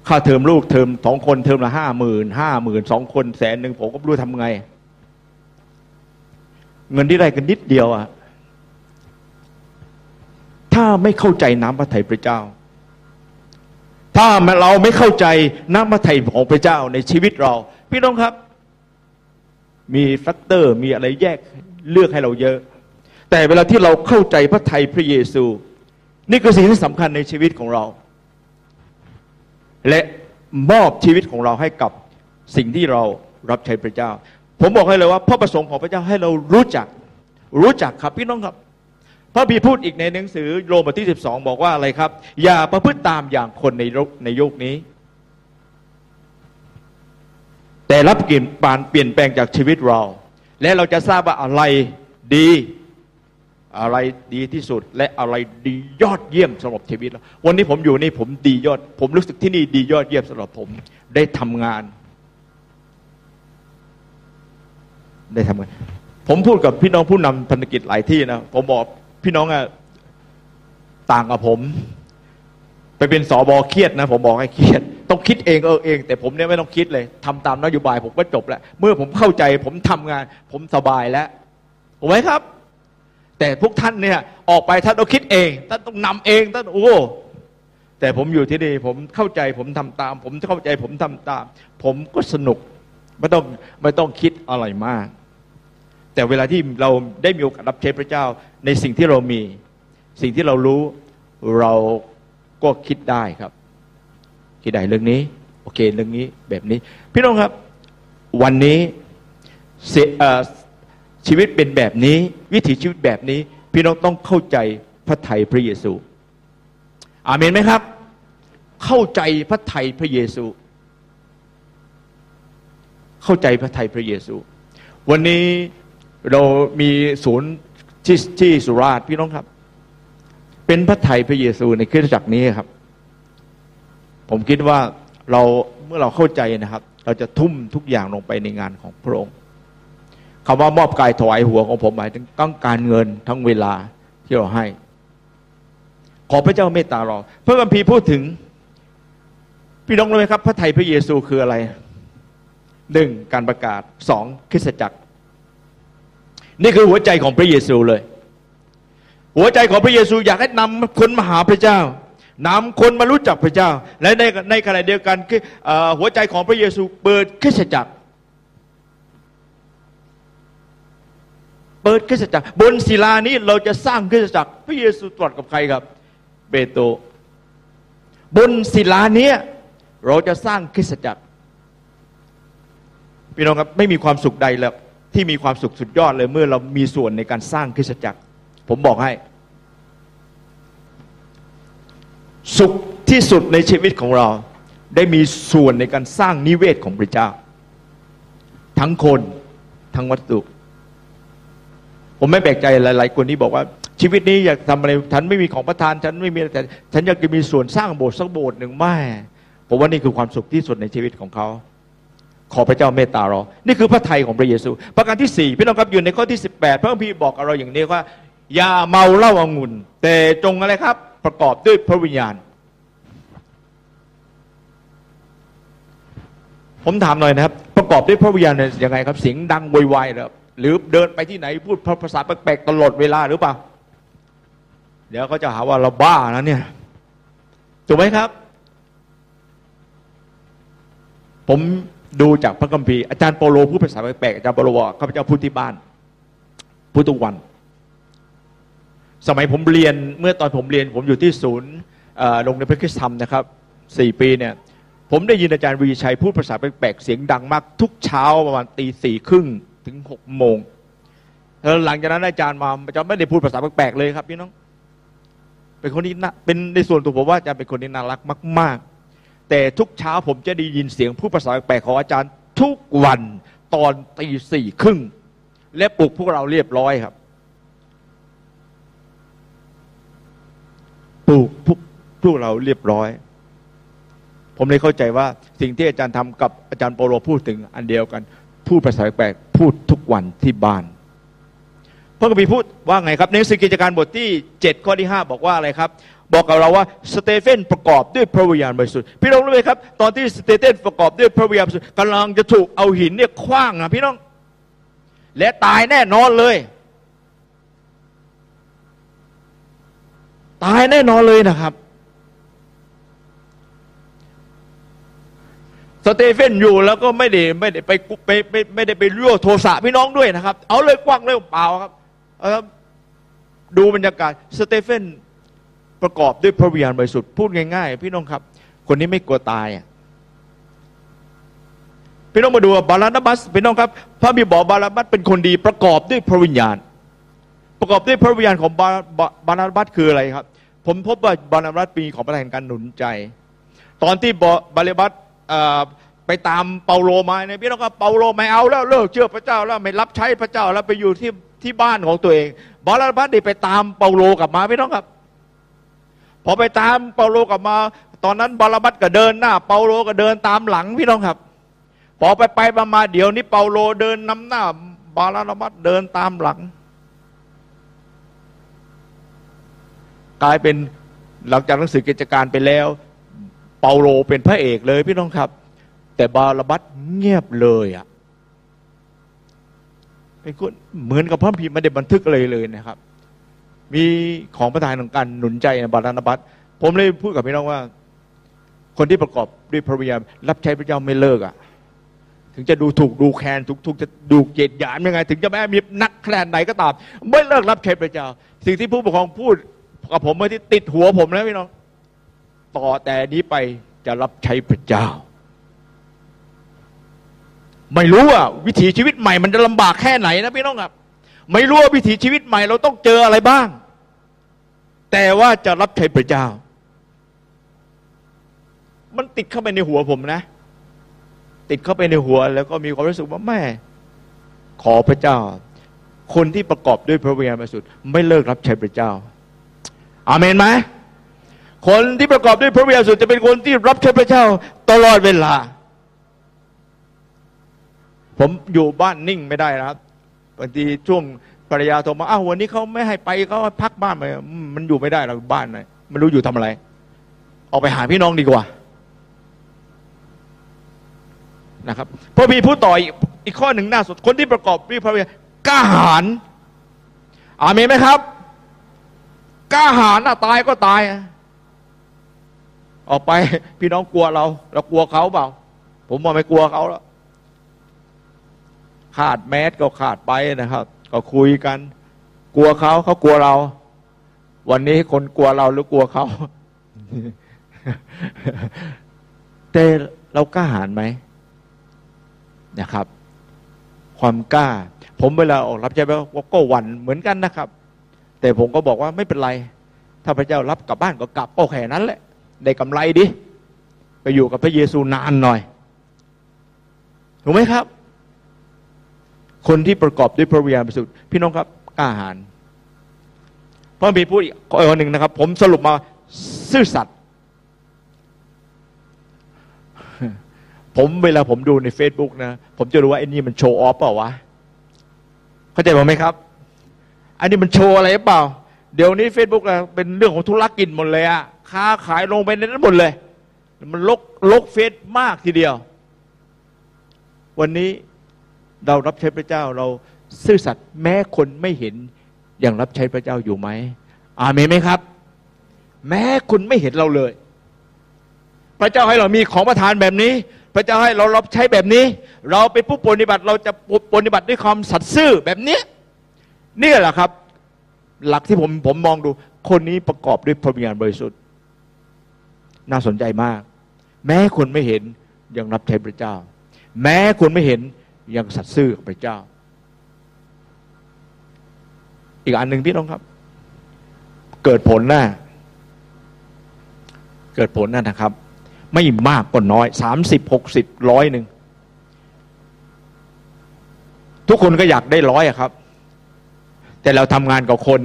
ค่าเทอมลูกเทอมสองคนเทอมละห้าหมื่นห้าหมื่นสองคนแสนหนึ่งผมก็ไม่รู้ทำไง เงินที่ได้กันนิดเดียวอะ ถ้าไม่เข้าใจน้ำพระทัยพระเจ้า ถ้าเราไม่เข้าใจน้ำพระทัยของพระเจ้าในชีวิตเรา พี่น้องครับ มี factor มีอะไรแยกเลือกให้เราเยอะ แต่เวลาที่เราเข้าใจพระทัยพระเยซู นี่คือสิ่งที่สำคัญในชีวิตของเรา และมอบชีวิตของเราให้กับสิ่งที่เรารับใช้พระเจ้า ผมบอกให้เลยว่าพระประสงค์ของพระเจ้าให้เรารู้จัก รู้จักครับพี่น้องครับ พระบีพูดอีกในหนังสือโรมบทที่ 12 บอกว่าอะไรครับ อย่าประพฤติตามอย่างคนในในยุคนี้ แต่รับเปลี่ยนปานเปลี่ยนแปลงจากชีวิตเรา และเราจะทราบว่าอะไรดี อะไรดีที่สุด และอะไรดียอดเยี่ยมสำหรับชีวิตเราวันนี้ผมอยู่นี่ผมดียอด ผมรู้สึกที่นี่ดียอดเยี่ยมสำหรับผม ได้ทำงาน ได้ทำงาน ผมพูดกับพี่น้องผู้นำพันธกิจหลายที่นะผมบอก พี่น้องอะต่างกับผม ไปเป็นสอบอเครียดนะผมบอกให้เครียด ต้องคิดเองเออเอง แต่ผมเนี่ยไม่ต้องคิดเลยทำตามนโยบายผมก็จบแล้ว เมื่อผมเข้าใจผมทำงาน ผมสบายแล้วถูกไหมครับ แต่พวกท่านเนี่ย ออกไปท่านต้องคิดเองท่านต้องนำเองท่านโอ้แต่ผมอยู่ที่นี่ผมเข้าใจผมทำตาม ผมเข้าใจผมทำตาม ผมก็สนุกไม่ต้องไม่ต้องคิดอะไรมาก แต่เวลาที่เราได้มีโอกาสรับใช้พระเจ้า ในสิ่งที่เรามี สิ่งที่เรารู้เราก็คิดได้ครับ คิดได้เรื่องนี้ โอเคเรื่องนี้แบบนี้ พี่น้องครับ วันนี้ชีวิตเป็นแบบนี้ วิถีชีวิตแบบนี้ พี่น้องต้องเข้าใจพระไทยพระเยซู อาเมนไหมครับ เข้าใจพระไทยพระเยซู เข้าใจพระไทยพระเยซู วันนี้ เรามีศูนย์ที่ที่สุราษฎร์พี่น้องครับ เป็นพระไทยพระเยซูในคริสตจักรนี้ครับ ผมคิดว่าเราเมื่อเราเข้าใจนะครับ เราจะทุ่มทุกอย่างลงไปในงานของพระองค์คำว่ามอบกายถวายหัวของผมหมายถึงต้องการเงินทั้งเวลาที่เราให้ ขอพระเจ้าเมตตาเราพระคัมภีร์พูดถึง พี่น้องรู้ไหมครับ พระไทยพระเยซูคืออะไรหนึ่งการประกาศสองคริสตจักร นี่คือหัวใจของพระเยซูเลย หัวใจของพระเยซูอยากให้นำคนมาหาพระเจ้านำคนมารู้จักพระเจ้า และในในขณะเดียวกันคือหัวใจของพระเยซูเปิดคริสตจักร เปิดคริสตจักร บนศิลานี้เราจะสร้างคริสตจักร พระเยซูตรัสกับใครครับเปโตรบนศิลานี้เราจะสร้างคริสตจักรพี่น้องครับไม่มีความสุขใดแล้ว ที่มีความสุขสุดยอดเลยเมื่อเรามีส่วนในการสร้างคริสตจักร ผมบอกให้ สุขที่สุดในชีวิตของเรา ได้มีส่วนในการสร้างนิเวศของพระเจ้า ทั้งคนทั้งวัตถุ ผมไม่แปลกใจหลาย ๆ คนที่บอกว่า ชีวิตนี้อยากทำอะไรฉันไม่มีของประทานฉันไม่มีแต่ฉันอยากจะมีส่วนสร้างโบสถ์สักโบสถ์หนึ่งไม่ผผมว่านี่คือความสุขที่สุดในชีวิตของเขา ขอพระเจ้าเมตตาเรา นี่คือพระทัยของพระเยซู ประการที่สี่พี่น้องครับอยู่ในข้อที่ 18 พระคัมภีร์บอกกับเราอย่างนี้ว่า อย่าเมาเหล้าองุ่น แต่จงอะไรครับ ประกอบด้วยพระวิญญาณ ผมถามหน่อยนะครับ ประกอบด้วยพระวิญญาณเนี่ยยังไงครับ เสียงดังโวยวายหรือหรือเดินไปที่ไหนพูดภาษาแปลกๆตลอดเวลาหรือเปล่า เดี๋ยวเขาจะหาว่าเราบ้านะเนี่ยถูกไหมครับ ผม ดูจากพระคัมภีร์อาจารย์เปโลพูดภาษาแปลกๆอาจารย์เปโลบอกข้าพเจ้าพูดที่บ้านพูดทุกวัน สมัยผมเรียนเมื่อตอนผมเรียน ผมอยู่ที่ศูนย์โรงเรียนพระคริสธรรมนะครับสี่ปีเนี่ยผมได้ยินอาจารย์วีชัยพูดภาษาแปลกๆเสียงดังมากทุกเช้าประมาณตีสี่ครึ่งถึงหกโมงแล้วหลังจากนั้นอาจารย์มาอาจารย์ไม่ได้พูดภาษาแปลกๆเลยครับพี่น้อง เป็นคนที่น่าเป็นในส่วนตัวผมว่าอาจารย์เป็นคนที่น่ารักมาก ๆ แต่ทุกเช้าผมจะได้ยินเสียงพูดภาษาแปลของอาจารย์ทุกวันตอนตีสี่ครึ่ง และปลุกพวกเราเรียบร้อยครับปลุกพวกพวกเราเรียบร้อย ผมเลยเข้าใจว่าสิ่งที่อาจารย์ทำกับอาจารย์เปาโลพูดถึงอันเดียวกัน พูดภาษาแปลกพูดทุกวันที่บ้านพระคัมภีร์พูดว่าไงครับในหนังสือกิจการบทที่ 7 ข้อที่ 5 บอกว่าอะไรครับ บอกกับเราว่าสเตเฟนประกอบด้วยพระวิญญาณบริสุทธิ์พี่น้องรู้ไหมครับ ตอนที่สเตเฟนประกอบด้วยพระวิญญาณบริสุทธิ์กำลังจะถูกเอาหินเนี่ยขว้างนะพี่น้อง และตายแน่นอนเลย ตายแน่นอนเลยนะครับสเตเฟนอยู่แล้วก็ไม่ได้ไม่ได้ไปไปไปไม่ได้ไปยั่วโทสะพี่น้องด้วยนะครับ เอาเลยขว้างเลยเปล่าครับดูบรรยากาศสเตเฟน ประกอบด้วยพระวิญญาณบริสุทธิ์พูดง่าย ๆ พี่น้องครับ คนนี้ไม่กลัวตายพี่น้องมาดูบารนาบัสพี่น้องครับ พระคัมภีร์บอกบารนาบัสเป็นคนดีประกอบด้วยพระวิญญาณ ประกอบด้วยพระวิญญาณของบาบารนาบัสคืออะไรครับ ผมพบว่าบารนาบัสมีของประทานการหนุนใจ ตอนที่บารนาบัสไปตามเปาโลมาเนี่ยพี่น้องครับเปาโลไม่เอาแล้วเลิกเชื่อพระเจ้าแล้วไม่รับใช้พระเจ้าแล้วไปอยู่ที่ที่บ้านของตัวเองบารนาบัสได้ไปตามเปาโลกลับมาพี่น้องครับ พอไปตามเปาโลกลับมา ตอนนั้นบาลาบัสก็เดินหน้า เปาโลก็เดินตามหลังพี่น้องครับ พอไปไปมามาเดี๋ยวนี้เปาโลเดินนำหน้า บาลานาบัสเดินตามหลัง กลายเป็นหลังจากหนังสือกิจการไปแล้ว เปาโลเป็นพระเอกเลยพี่น้องครับ แต่บาลบัสเงียบเลยอะเป็นคนเหมือนกับพระคัมภีไม่ได้บันทึกอะไรเลยนะครับ มีของประทานของการหนุนใจในบาลานบัสผมเลยพูดกับพี่น้องว่า คนที่ประกอบด้วยพระวิญญาณรับใช้พระเจ้าไม่เลิกอะ ถึงจะดูถูกดูแคลนถูกถูกจะดูเกลียดหยามยังไง ถึงจะแม้มีนักแคลนไหนก็ตาม ไม่เลิกรับใช้พระเจ้า สิ่งที่ผู้ปกครองพูดกับผมเมื่อที่ติดหัวผมนะพี่น้องต่อแต่นี้ไปจะรับใช้พระเจ้า ไม่รู้ว่าวิถีชีวิตใหม่มันจะลำบากแค่ไหนนะพี่น้องครับ ไม่รู้ว่าวิถีชีวิตใหม่เราต้องเจออะไรบ้าง แต่ว่าจะรับใช้พระเจ้า มันติดเข้าไปในหัวผมนะ ติดเข้าไปในหัว แล้วก็มีความรู้สึกว่าแม่ขอพระเจ้า คนที่ประกอบด้วยพระวิญญาณบริสุทธิ์ไม่เลิกรับใช้พระเจ้า อาเมนไหมคนที่ประกอบด้วยพระวิญญาณบริสุทธิ์จะเป็นคนที่รับใช้พระเจ้าตลอดเวลา ผมอยู่บ้านนิ่งไม่ได้นะครับบางทีช่วง ภรรยาโทรมาอ้าววันนี้เขาไม่ให้ไปเขาพักบ้านไปมันอยู่ไม่ได้เราบ้านไหนไม่รู้อยู่ทำอะไร ออกไปหาพี่น้องดีกว่านะครับพระพีพูดต่ออีกอีกข้อหนึ่งน่าสนคนที่ประกอบด้วยพระวิญญาณกล้าหาญอาเมนไหมครับกล้าหาญนะตายก็ตาย อออกไปพี่น้องกลัวเรา เรากลัวเขาเปล่า ผมว่าไม่กลัวเขาแล้วขาดแมสก็ขาดไปนะครับ ก็คุยกัน กลัวเขาเขากลัวเรา วันนี้คนกลัวเราหรือกลัวเขาแต่เรากล้าหาญไหมนะครับ ความกล้า ผมเวลาออกรับใช้พระก็หวั่นเหมือนกันนะครับ แต่ผมก็บอกว่าไม่เป็นไร ถ้าพระเจ้ารับกลับบ้านก็กลับโอเคนั้นแหละ ได้กำไรดิไปอยู่กับพระเยซูนานหน่อยถูกไหมครับ คนที่ประกอบด้วยพระวิญญาณบริสุทธิ์พี่น้องครับกล้าหาญพระบีพูดอีกข้อหนึ่งนะครับ ผมสรุปมาซื่อสัตย์ผมเวลาผมดูใน Facebook นะ ผมจะรู้ว่าไอ้นี่มันโชว์ออฟเปล่าวะ เข้าใจผมไหมครับ อันนี้มันโชว์อะไรเปล่า เดี๋ยวนี้ Facebook อะเป็นเรื่องของธุรกิจหมดเลยอะค้าขายลงไปในนั้นหมดเลย มันลกลกเฟซมากทีเดียว วันนี้ เรารับใช้พระเจ้าเราซื่อสัตย์แม้คนไม่เห็นยังรับใช้พระเจ้าอยู่ไหมอาเมนไหมครับ แม้คุณไม่เห็นเราเลย พระเจ้าให้เรามีของประทานแบบนี้ พระเจ้าให้เรารับใช้แบบนี้ เราเป็นผู้ปฏิบัติเราจะปฏิบัติด้วยความสัตย์ซื่อแบบนี้นี่แหละครับ หลักที่ผมผมมองดู คนนี้ประกอบด้วยพระวิญญาณบริสุทธิ์น่าสนใจมาก แม้คนไม่เห็นยังรับใช้พระเจ้า แม้คนไม่เห็น ยังสัตย์ซื่อกับพระเจ้า อีกอันหนึ่งพี่น้องครับ เกิดผลหน้า เกิดผลนั่นนะครับ ไม่มากก็น้อยสามสิบหกสิบร้อยหนึ่งทุกคนก็อยากได้ร้อยครับ แต่เราทำงานกับคน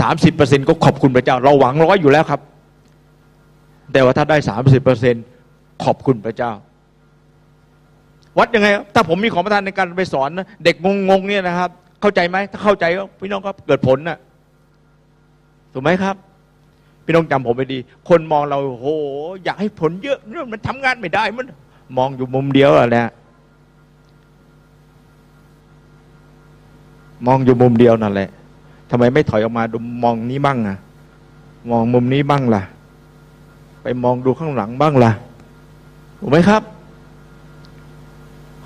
สามสิบเปอร์เซ็นก็ขอบคุณพระเจ้า เราหวังร้อยอยู่แล้วครับ แต่ว่าถ้าได้สามสิบเปอร์เซ็นขอบคุณพระเจ้า วัดยังไงครับถ้าผมมีของประทานในการไปสอนนะเด็กงงๆเนี่ยนะครับ เข้าใจไหมถ้าเข้าใจก็พี่น้องครับเกิดผลน่ะถูกไหมครับ พี่น้องจำผมไปดี คนมองเราโหอยากให้ผลเยอะเนี่ยมันทำงานไม่ได้มัน มองอยู่มุมเดียวอะนะมองอยู่มุมเดียวนั่นแหละทำไมไม่ถอยออกมาดูมองนี้บ้างอะมองมุมนี้บ้างล่ะ ไปมองดูข้างหลังบ้างล่ะถูกไหมครับ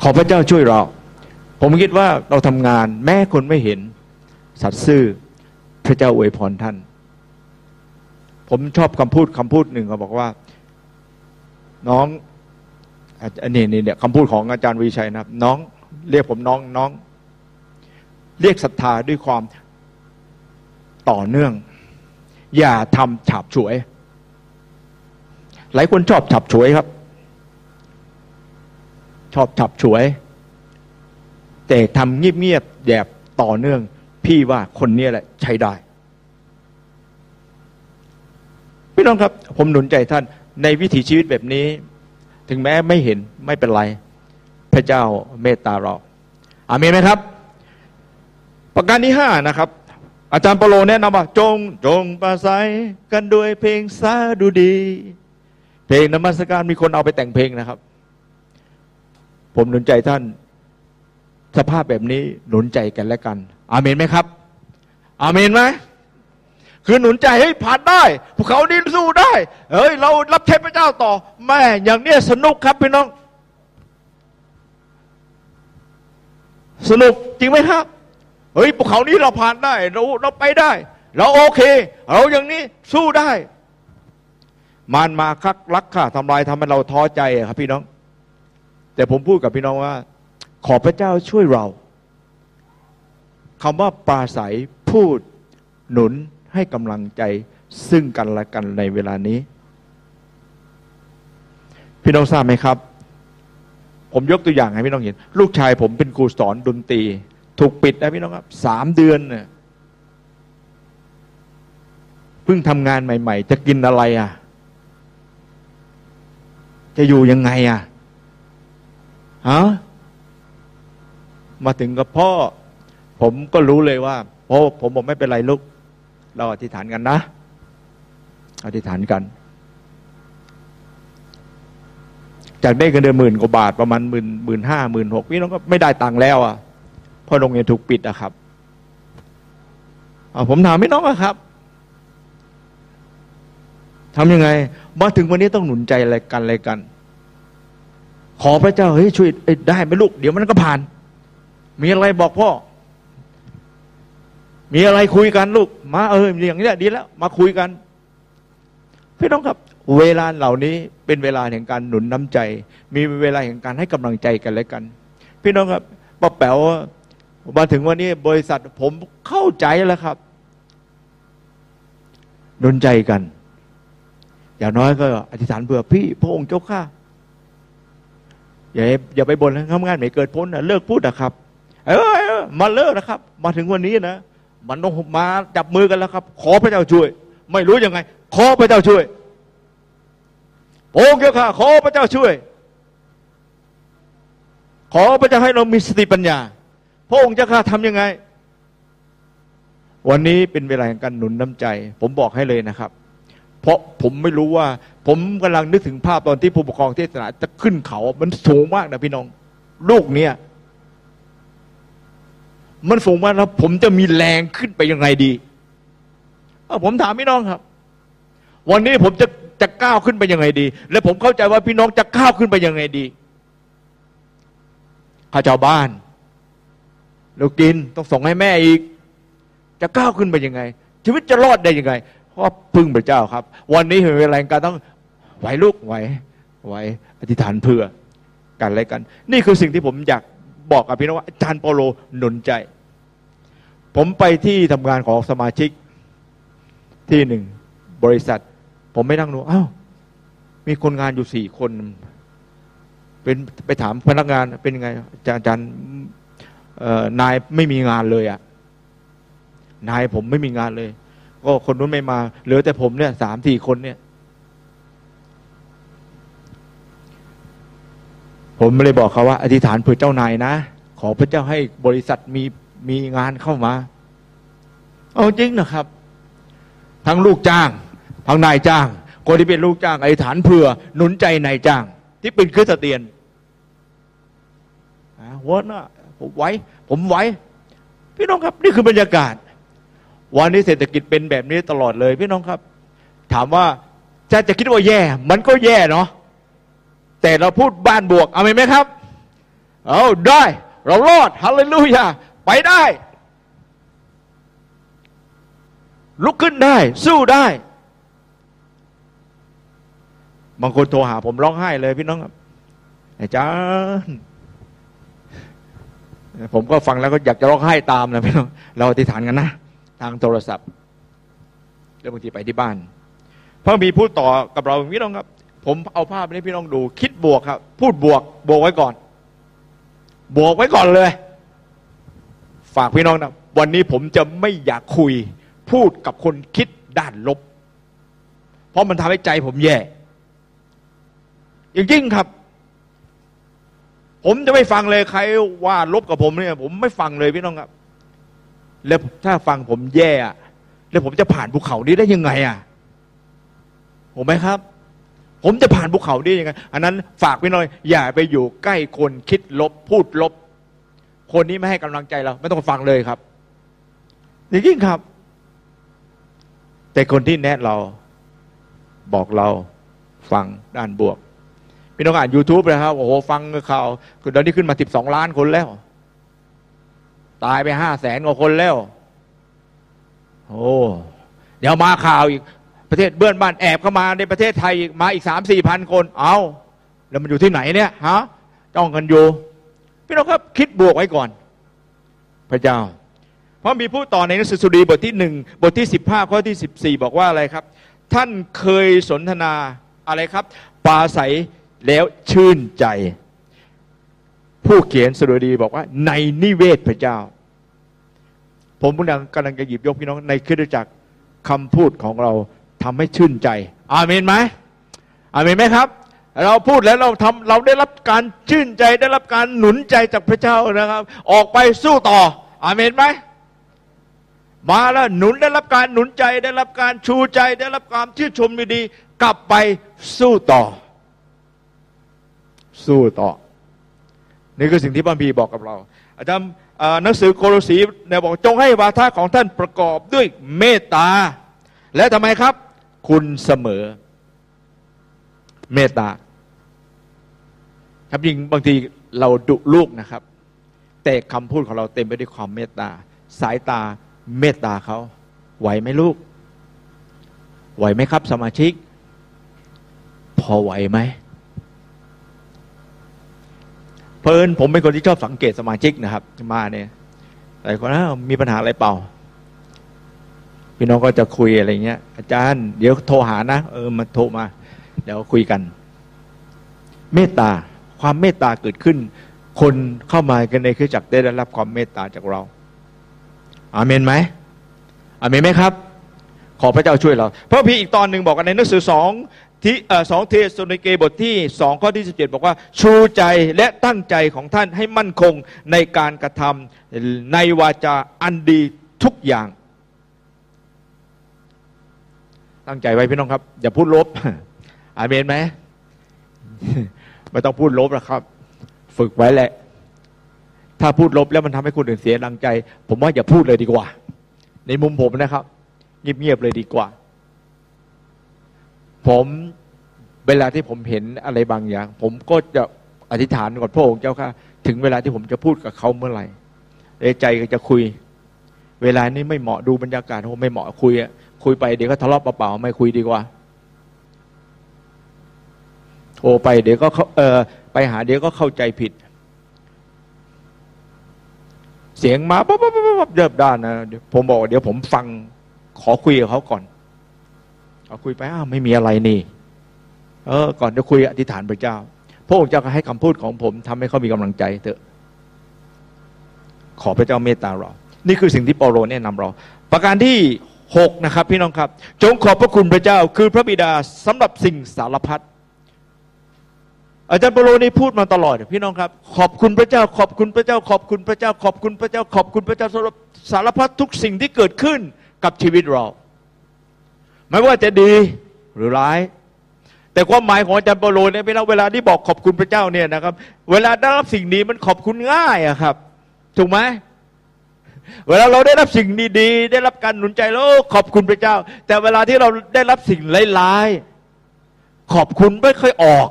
ขอพระเจ้าช่วยเรา ผมคิดว่าเราทำงานแม้คนไม่เห็น สัตย์ซื่อพระเจ้าอวยพรท่าน ผมชอบคำพูดคำพูดหนึ่งเขาบอกว่า น้องอันนี้นี่เนี่ยคำพูดของอาจารย์วีชัยนะครับ น้อง เรียกผมน้องน้อง เรียกศรัทธาด้วยความต่อเนื่อง อย่าทำฉาบฉวย หลายคนชอบฉับฉวยครับ ชอบฉับฉวย แต่ทำเงียบๆแบบต่อเนื่อง พี่ว่าคนนี้แหละใช้ได้พี่น้องครับ ผมหนุนใจท่านในวิถีชีวิตแบบนี้ ถึงแม้ไม่เห็นไม่เป็นไร พระเจ้าเมตตาเราอามีไหมครับ ประการที่ห้านะครับ อาจารย์เปโลแนะนำว่า จงจงประสัยกันด้วยเพลงสาดุดี เพลงนมัสการมีคนเอาไปแต่งเพลงนะครับ ผมหนุนใจท่าน สภาพแบบนี้หนุนใจกันและกัน อาเมนไหมครับ อาเมนไหมคือหนุนใจให้ผ่านได้ภูเขาดินสู้ได้เฮ้ยเรารับใช้พระเจ้าต่อ แม่อย่างเนี้ยสนุกครับพี่น้อง สนุกจริงไหมครับเฮ้ยภูเขานี้เราผ่านได้ เราเราไปได้ เราโอเค เราอย่างนี้สู้ได้ มารมาคักลักข้าทำลายทำให้เราท้อใจครับพี่น้อง แต่ผมพูดกับพี่น้องว่า ขอพระเจ้าช่วยเราคำว่าปราศัยพูดหนุนให้กำลังใจซึ่งกันและกันในเวลานี้ พี่น้องทราบไหมครับ ผมยกตัวอย่างให้พี่น้องเห็น ลูกชายผมเป็นครูสอนดนตรี ถูกปิดนะพี่น้องครับสามเดือนเนี่ยเพิ่งทำงานใหม่ ๆ จะกินอะไรอะ จะอยู่ยังไงอะ ฮะมาถึงกับพ่อ ผมก็รู้เลยว่าโอ้ผมบอกไม่เป็นไรลูก เราอธิษฐานกันนะ อธิษฐานกัน จากได้เงินเดือนหมื่นกว่าบาทประมาณหมื่นหมื่นห้าหมื่นหกพี่น้องก็ไม่ได้ตังค์แล้วอะเพราะโรงเรียนถูกปิดอะครับผมถามพี่น้องอะครับทำยังไง มาถึงวันนี้ต้องหนุนใจอะไรกันอะไรกัน ขอพระเจ้าเฮ้ยช่วยได้ไหมลูก เดี๋ยวมันก็ผ่าน มีอะไรบอกพ่อ มีอะไรคุยกันลูก มาเอออย่างนี้ดีแล้ว มาคุยกัน พี่น้องครับ เวลาเหล่านี้เป็นเวลาแห่งการหนุนน้ำใจ มีเวลาแห่งการให้กำลังใจกันและกัน พี่น้องครับป้าแป๋วมาถึงวันนี้บริษัทผมเข้าใจแล้วครับหนุนใจกัน อย่างน้อยก็อธิษฐานเผื่อพี่พระองค์เจ้าข้า อย่าอย่าไปบ่นทำงานไม่เกิดพ้นนะเลิกพูดนะครับ เออมาเลิกนะครับ มาถึงวันนี้นะมันต้องมาจับมือกันแล้วครับ ขอพระเจ้าช่วย ไม่รู้ยังไง ขอพระเจ้าช่วยพระองค์เจ้าข้าขอพระเจ้าช่วย ขอพระเจ้าให้เรามีสติปัญญา พระองค์จะข้าทำยังไง วันนี้เป็นเวลาแห่งการหนุนน้ำใจ ผมบอกให้เลยนะครับ ราะผมไม่รู้ว่า ผมกำลังนึกถึงภาพตอนที่ผู้ปกครองเทศนาจะขึ้นเขา มันสูงมากนะพี่น้อง ลูกเนี่ย มันสูงมากแล้วผมจะมีแรงขึ้นไปยังไงดีผมถามพี่น้องครับ วันนี้ผมจะจะก้าวขึ้นไปยังไงดี และผมเข้าใจว่าพี่น้องจะก้าวขึ้นไปยังไงดีข้าเจ้าบ้านเรากินต้องส่งให้แม่อีก จะก้าวขึ้นไปยังไง ชีวิตจะรอดได้ยังไง เพราะพึ่งพระเจ้าครับ วันนี้เห็นเวลาการต้องไหวลูกไหวไหวอธิษฐานเพื่อกันอะไรกัน นี่คือสิ่งที่ผมอยากบอกกับพี่น้องว่าอาจารย์เปโลหนุนใจ ผมไปที่ทำงานของสมาชิกที่หนึ่งบริษัท ผมไม่นั่งดูอ้าวมีคนงานอยู่สี่คน เป็นไปถามพนักงานเป็นไงอาจารย์อาจารย์นายไม่มีงานเลยอะ่ะนายผมไม่มีงานเลย ก็คนนู้นไม่มาเหลือแต่ผมเนี่ยสามสี่คนเนี่ย ผมไม่ได้บอกเขาว่า อธิษฐานเผื่อเจ้านายนะ ขอพระเจ้าให้บริษัทมีมีงานเข้ามา เอาจริงนะครับ ทั้งลูกจ้าง ทั้งนายจ้าง คนที่เป็นลูกจ้างอธิษฐานเผื่อหนุนใจนายจ้าง ที่เป็นคริสเตียนอ่าหัวหน้าผมไหวผมไหวพี่น้องครับ นี่คือบรรยากาศ วันนี้เศรษฐกิจเป็นแบบนี้ตลอดเลยพี่น้องครับ ถามว่าจะจะคิดว่าแย่ มันก็แย่เนาะแต่เราพูดบ้านบวกเอาไหมครับ เอาได้ เรารอดฮาเลลูยาไปได้ ลุกขึ้นได้ สู้ได้ บางคนโทรหาผมร้องไห้เลยพี่น้องครับอาจารย์ผมก็ฟังแล้วก็อยากจะร้องไห้ตามนะพี่น้องเราอธิษฐานกันนะ ทางโทรศัพท์แล้วบางทีไปที่บ้าน เพระมีพูดต่อกับเราพี่น้องครับ ผมเอาภาพนี้พี่น้องดู คิดบวกครับ พูดบวก บวกไว้ก่อน บวกไว้ก่อนเลย ฝากพี่น้องนะวันนี้ผมจะไม่อยากคุย พูดกับคนคิดด้านลบ เพราะมันทำให้ใจผมแย่อย่างยิ่งครับ ผมจะไม่ฟังเลยใครว่าลบกับผมเนี่ย ผมไม่ฟังเลยพี่น้องครับ แล้วถ้าฟังผมแย่อะแล้วผมจะผ่านภูเขานี้ได้ยังไงอะผมไหมครับ ผมจะผ่านภูเขานี้ยังไงอันนั้นฝากพี่น้อย อย่าไปอยู่ใกล้คนคิดลบ พูดลบ คนนี้ไม่ให้กำลังใจเรา ไม่ต้องฟังเลยครับอย่างยิ่งครับ แต่คนที่แนะเราบอกเราฟังด้านบวกพี่น้องอ่าน YouTube นะครับ โอ้โห ฟังข่าวตอนนี้ขึ้นมาสิบสองล้านคนแล้ว ตายไปห้าแสนกว่าคนแล้ว โอ้เดี๋ยวมาข่าวอีกประเทศเบื้อนบ้านแอบเข้ามาในประเทศไทยอีกมาอีกสามสี่พันคน เอาแล้วมันอยู่ที่ไหนเนี่ยฮะจ้องกันอยู่ พี่น้องครับคิดบวกไว้ก่อน พระเจ้า เพราะมีผู้ต่อในหนังสือสุดีบทที่หนึ่งบทที่สิบห้าข้อที่สิบสี่บอกว่าอะไรครับ ท่านเคยสนทนาอะไรครับปลาใสแล้วชื่นใจ ผู้เขียนสุดีบอกว่า ในนิเวศพระเจ้า ผมกำลังกำลังจะหยิบยกพี่น้องในคริสตจักรคำพูดของเราทำให้ชื่นใจ อาเมนไหมอาเมนไหมครับ เราพูดแล้วเราทำเราได้รับการชื่นใจได้รับการหนุนใจจากพระเจ้านะครับ ออกไปสู้ต่อ อาเมนไหมมาแล้วหนุนได้รับการหนุนใจได้รับการชูใจ ได้รับการชื่นชมดี กลับไปสู้ต่อ สู้ต่อ นี่คือสิ่งที่พระบีบอกกับเรา อาจารย์หนังสือโคโลสีเนี่ยบอกจงให้วาทะของท่านประกอบด้วยเมตตา และทำไมครับ คุณเสมอ เมตตา ครับจริงบางทีเราดุลูกนะครับ แต่คำพูดของเราเต็มไปด้วยความเมตตา สายตาเมตตาเขาไหวไหมลูก ไหวไหมครับ สมาชิก พอไหวไหม เพลินผมเป็นคนที่ชอบสังเกตสมาชิกนะครับ มาเนี่ยหลายคนนะมีปัญหาอะไรเปล่า พี่น้องก็จะคุยอะไรเงี้ย อาจารย์เดี๋ยวโทรหานะเออมาโทรมาเดี๋ยวคุยกัน เมตตาความเมตตาเกิดขึ้น คนเข้ามากันในคือจักได้รับความเมตตาจากเราอาเมนไหมอาเมนไหมครับ ขอพระเจ้าช่วยเรา พระพี่อีกตอนหนึ่งบอกกันในหนังสือสอง ที่สองเทสโลนิเกบทที่สองข้อที่ 17 บอกว่า ชูใจและตั้งใจของท่านให้มั่นคงในการกระทำในวาจาอันดีทุกอย่าง ตั้งใจไว้พี่น้องครับ อย่าพูดลบอาเมนไหมไม่ต้องพูดลบหรอกครับ ฝึกไว้แหละ ถ้าพูดลบแล้วมันทำให้คนอื่นเสียดังใจ ผมว่าอย่าพูดเลยดีกว่า ในมุมผมนะครับ เงียบๆเลยดีกว่า ผมเวลาที่ผมเห็นอะไรบางอย่าง ผมก็จะอธิษฐานก่อนพระองค์เจ้าค่ะ ถึงเวลาที่ผมจะพูดกับเขาเมื่อไหร่ในใจก็จะคุย เวลานี้ไม่เหมาะดูบรรยากาศโอ้ไม่เหมาะคุยอะคุยไปเดี๋ยวก็ทะเลาะเปล่าๆไม่คุยดีกว่าโทรไปเดี๋ยวก็เออไปหาเดี๋ยวก็เข้าใจผิด เสียงมาปั๊บปั๊บปั๊บปั๊บเดิบด้านนะเดี๋ยวผมบอกเดี๋ยวผมฟังขอคุยกับเขาก่อน เอาคุยไปอ้าวไม่มีอะไรนี่ เออ ก่อนจะคุยอธิษฐานพระเจ้า พระองค์เจ้าก็ให้คำพูดของผมทำให้เขามีกำลังใจเถอะ ขอพระเจ้าเมตตาเรา นี่คือสิ่งที่เปาโลแนะนำเรา ประการที่หกนะครับ พี่น้องครับ จงขอบพระคุณพระเจ้า คือพระบิดาสำหรับสิ่งสารพัดอาจารย์เปาโลนี่พูดมาตลอด พี่น้องครับ ขอบคุณพระเจ้า ขอบคุณพระเจ้า ขอบคุณพระเจ้า ขอบคุณพระเจ้า ขอบคุณพระเจ้าสำหรับสารพัดทุกสิ่งที่เกิดขึ้นกับชีวิตเรา ไม่ว่าจะดีหรือร้าย แต่ความหมายของอาจารย์เปโลเนี่ยพี่น้องเวลาที่บอกขอบคุณพระเจ้าเนี่ยนะครับ เวลาได้รับสิ่งนี้มันขอบคุณง่ายอะครับ ถูกไหมเวลาเราได้รับสิ่งดีๆได้รับการหนุนใจแล้วขอบคุณพระเจ้า แต่เวลาที่เราได้รับสิ่งร้ายๆขอบคุณไม่ค่อยออก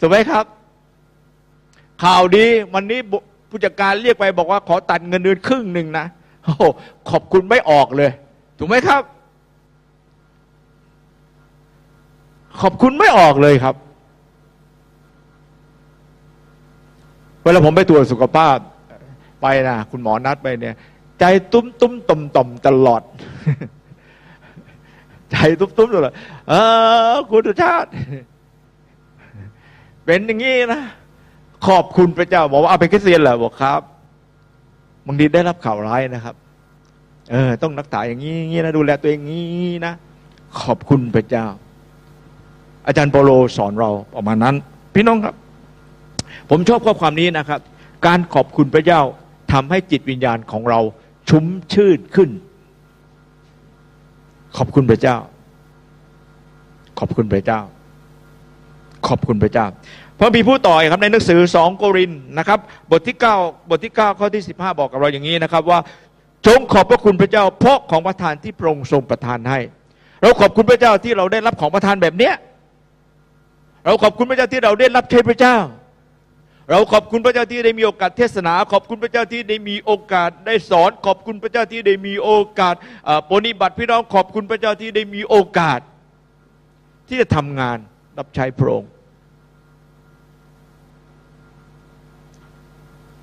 ถูกไหมครับ ข่าวดีวันนี้ผู้จัดการเรียกไปบอกว่าขอตัดเงินเดือนครึ่งหนึ่งนะโอ้ขอบคุณไม่ออกเลย ถูกไหมครับ ขอบคุณไม่ออกเลยครับ เวลาผมไปตรวจสุขภาพไปนะคุณหมอนัดไปเนี่ย ใจตุ้มตุ้มต่อมต่อมตลอด ใจตุ้มตุ้มตลอดเออคุณชาติ เป็นอย่างนี้นะขอบคุณพระเจ้า บอกว่าเอาเป็นคริสเตียนเหรอบอกครับบางทีได้รับข่าวร้ายนะครับ เออ ต้องรักษาอย่างนี้อย่างนี้นะดูแลตัวเองงนี้นะขอบคุณพระเจ้า อาจารย์โปโลสอนเราประมาณนั้น พี่น้องครับ ผมชอบข้อความนี้นะครับ การขอบคุณพระเจ้าทำให้จิตวิญญาณของเราชุ่มชื่นขึ้น ขอบคุณพระเจ้า ขอบคุณพระเจ้า ขอบคุณพระเจ้าพระบีพูดต่อครับในหนังสือสองโกรินนะครับ บทที่ 9 บทที่ 9 ข้อที่ 15 บอกกับเราอย่างนี้นะครับว่าจงขอบพระคุณพระเจ้าเพราะของประทานที่พระองค์ทรงประทานให้ เราขอบคุณพระเจ้าที่เราได้รับของประทานแบบเนี้ย เราขอบคุณพระเจ้าที่เราได้รับใช้พระเจ้า เราขอบคุณพระเจ้าที่ได้มีโอกาสเทศนา ขอบคุณพระเจ้าที่ได้มีโอกาสได้สอน ขอบคุณพระเจ้าที่ได้มีโอกาสปฏิบัติพี่น้องขอบคุณพระเจ้าที่ได้มีโอกาส ที่จะทำงานรับใช้พระองค์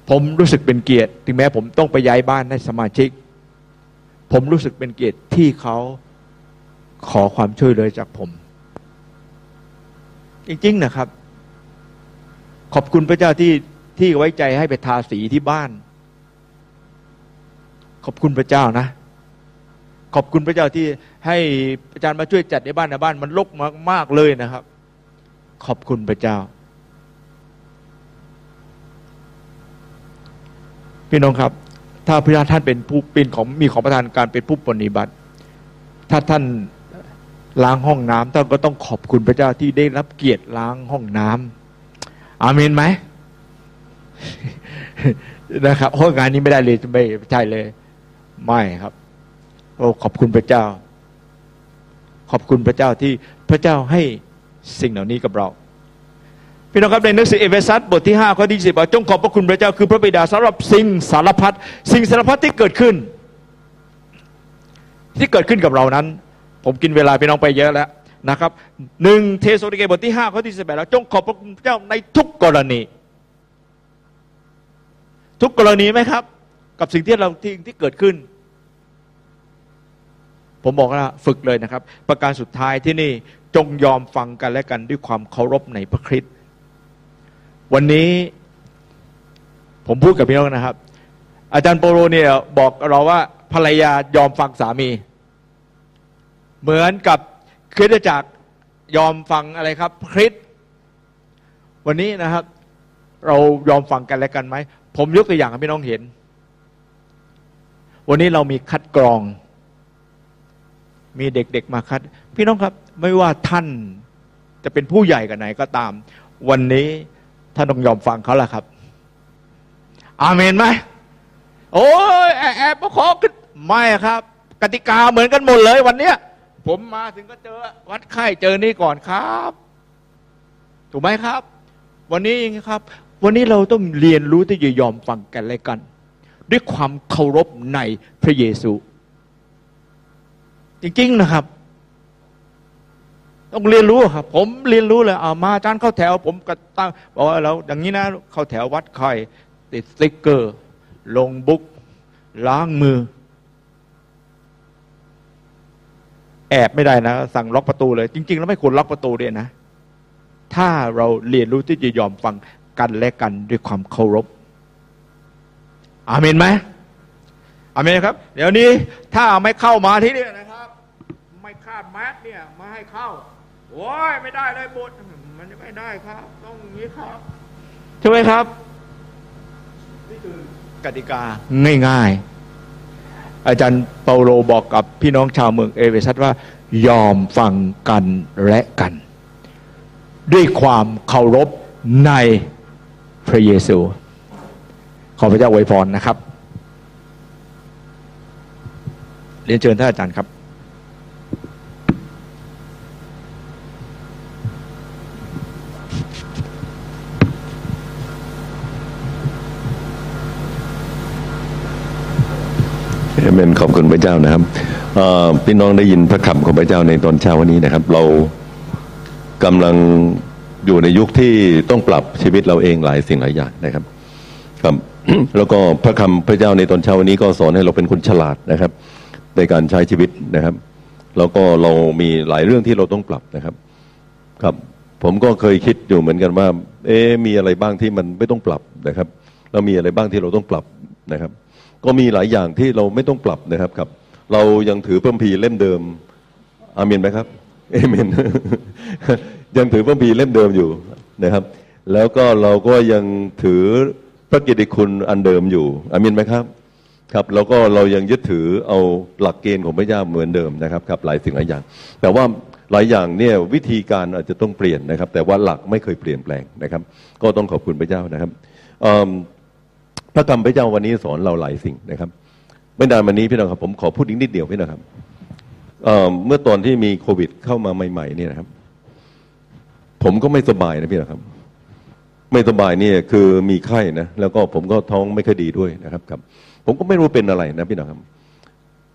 ผมรู้สึกเป็นเกียรติ ถึงแม้ผมต้องไปย้ายบ้านให้สมาชิก ผมรู้สึกเป็นเกียรติที่เขาขอความช่วยเหลือจากผม จริงๆนะครับ ขอบคุณพระเจ้าที่ที่ไว้ใจให้ไปทาสีที่บ้าน ขอบคุณพระเจ้านะ ขอบคุณพระเจ้าที่ให้อาจารย์มาช่วยจัดในบ้านในบ้าน มันรกมากๆเลยนะครับ ขอบคุณพระเจ้า พี่น้องครับ ถ้าพระท่านเป็นผู้เป็นของมีของประทานการเป็นผู้ปฏิบัติ ถ้าท่าน ล้างห้องน้ำท่านก็ต้องขอบคุณพระเจ้าที่ได้รับเกียรติล้างห้องน้ำอาเมนไหมนะครับเพราะงานนี้ไม่ได้เลยไม่ใช่เลย ไม่ครับโอ้ขอบคุณพระเจ้า ขอบคุณพระเจ้าที่พระเจ้าให้สิ่งเหล่านี้กับเราพี่น้องครับในหนังสือเอเฟซัสบทที่5ข้อที่สิบบอกจงขอบพระคุณพระเจ้าคือพระบิดาสำหรับสิ่งสารพัดสิ่งสารพัดที่เกิดขึ้น ที่เกิดขึ้นกับเรานั้น ผมกินเวลาพี่น้องไปเยอะแล้วนะครับหนึ่งเทสโลนิเกบทที่5ข้อที่สิบแปดแล้วจงขอบพระคุณเจ้าในทุกกรณี ทุกกรณีไหมครับ กับสิ่งที่เราที่ที่เกิดขึ้น ผมบอกว่าฝึกเลยนะครับ ประการสุดท้ายที่นี่จงยอมฟังกันและกันด้วยความเคารพในพระคริสต์วันนี้ผมพูดกับพี่น้องนะครับ อาจารย์โปโลเนี่ยบอกเราว่าภรรยายอมฟังสามี เหมือนกับคริสตจักรยอมฟังอะไรครับ คริสวันนี้นะครับ เรายอมฟังกันและกันไหมผมยกตัวอย่างให้พี่น้องเห็น วันนี้เรามีคัดกรอง มีเด็กๆมาคัด พี่น้องครับ ไม่ว่าท่านจะเป็นผู้ใหญ่กันไหนก็ตาม วันนี้ท่านต้องยอมฟังเขาละครับ อาเมนไหมโอ้ยแอบมาขอขึ้นไม่ครับ กติกาเหมือนกันหมดเลยวันเนี้ย ผมมาถึงก็เจอวัดไข้เจอนี่ก่อนครับ ถูกไหมครับ วันนี้เองครับ วันนี้เราต้องเรียนรู้ที่จะยอมฟังกันและกัน ด้วยความเคารพในพระเยซู จริงๆนะครับ ต้องเรียนรู้ครับ ผมเรียนรู้เลยเอามาอาจารย์เข้าแถว ผมก็ตั้งบอกว่าเราอย่างนี้นะเข้าแถววัดไข้ติดสติ๊กเกอร์ ลงบุ๊กล้างมือ แอบไม่ได้นะ สั่งล็อกประตูเลย จริง ๆ แล้วไม่ควรล็อกประตูด้วยนะ ถ้าเราเรียนรู้ที่จะยอมฟังกันและกันด้วยความเคารพอาเมนไหมอาเมนครับ เดี๋ยวนี้ถ้าไม่เข้ามาที่นี่นะครับ ไม่คาดแมสเนี่ยมาให้เข้าโอ้ยไม่ได้เลยบุตรมันไม่ได้ครับ ต้องอย่างนี้ครับใช่ไหมครับนี่คือกติกาง่ายๆ อาจารย์เปาโลบอกกับพี่น้องชาวเมืองเอเวซัสว่า ยอมฟังกันและกัน ด้วยความเคารพในพระเยซู ขอพระเจ้าอวยพรนะครับ เรียนเชิญท่านอาจารย์ครับ เอเมนขอบคุณพระเจ้านะครับพี่น้องได้ยินพระคำของพระเจ้าในตอนเช้าวันนี้นะครับ เรากำลังอยู่ในยุคที่ต้องปรับชีวิตเราเองหลายสิ่งหลายอย่างนะครับ ครับ แล้วก็พระคำพระเจ้าในตอนเช้าวันนี้ก็สอนให้เราเป็นคนฉลาดนะครับ ในการใช้ชีวิตนะครับ แล้วก็เรามีหลายเรื่องที่เราต้องปรับนะครับ ครับ ผมก็เคยคิดอยู่เหมือนกันว่า เอ๊มีอะไรบ้างที่มันไม่ต้องปรับนะครับ แล้วมีอะไรบ้างที่เราต้องปรับนะครับ ก็มีหลายอย่างที่เราไม่ต้องปรับนะครับครับ เรายังถือพระคัมภีร์เล่มเดิมอาเมนไหมครับเอเมนยังถือพระคัมภีร์เล่มเดิมอยู่นะครับ แล้วก็เราก็ยังถือพระกิตติคุณอันเดิมอยู่อาเมนไหมครับครับแล้วก็เรายังยึดถือเอาหลักเกณฑ์ของพระเจ้าเหมือนเดิมนะครับครับหลายสิ่งหลายอย่าง แต่ว่าหลายอย่างเนี่ยวิธีการอาจจะต้องเปลี่ยนนะครับ แต่ว่าหลักไม่เคยเปลี่ยนแปลงนะครับ ก็ต้องขอบคุณพระเจ้านะครับอืม พระธรรมพระเจ้าวันนี้สอนเราหลายสิ่งนะครับไม่นานมานี้พี่น้องครับผมขอพูดอีกนิดเดียวพี่น้องครับเเมื่อตอนที่มีโควิดเข้ามาใหม่ๆเนี่ยนะครับ ผมก็ไม่สบายนะพี่น้องครับ ไม่สบายเนี่ยคือมีไข้นะแล้วก็ผมก็ท้องไม่ค่อยดีด้วยนะครับครับ ผมก็ไม่รู้เป็นอะไรนะพี่น้องครับ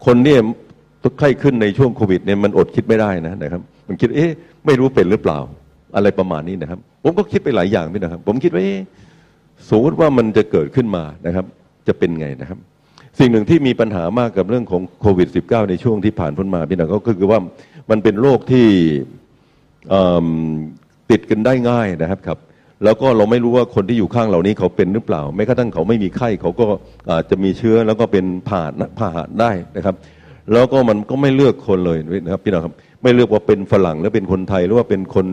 คนเนี่ยไข้ขึ้นในช่วงโควิดเนี่ยมันอดคิดไม่ได้นะนะครับ มันคิดเอ๊ะไม่รู้เป็นหรือเปล่า อะไรประมาณนี้นะครับ ผมก็คิดไปหลายอย่างพี่นะครับ ผมคิดว่า สมมติว่ามันจะเกิดขึ้นมานะครับ จะเป็นไงนะครับ สิ่งหนึ่งที่มีปัญหามากกับเรื่องของโควิด -19 ในช่วงที่ผ่านพ้นมาพี่น้องก็คือว่ามันเป็นโรคที่ติดกันได้ง่ายนะครับครับ แล้วก็เราไม่รู้ว่าคนที่อยู่ข้างเหล่านี้เขาเป็นหรือเปล่าแม้กระทั่งเขาไม่มีไข้เขาก็อาจจะมีเชื้อแล้วก็เป็นผ่านผ่าหได้นะครับ แล้วก็มันก็ไม่เลือกคนเลยนะครับพี่น้องครับไม่เลือกว่าเป็นฝรั่งหรือเป็นคนไทยหรือว่าเป็นคน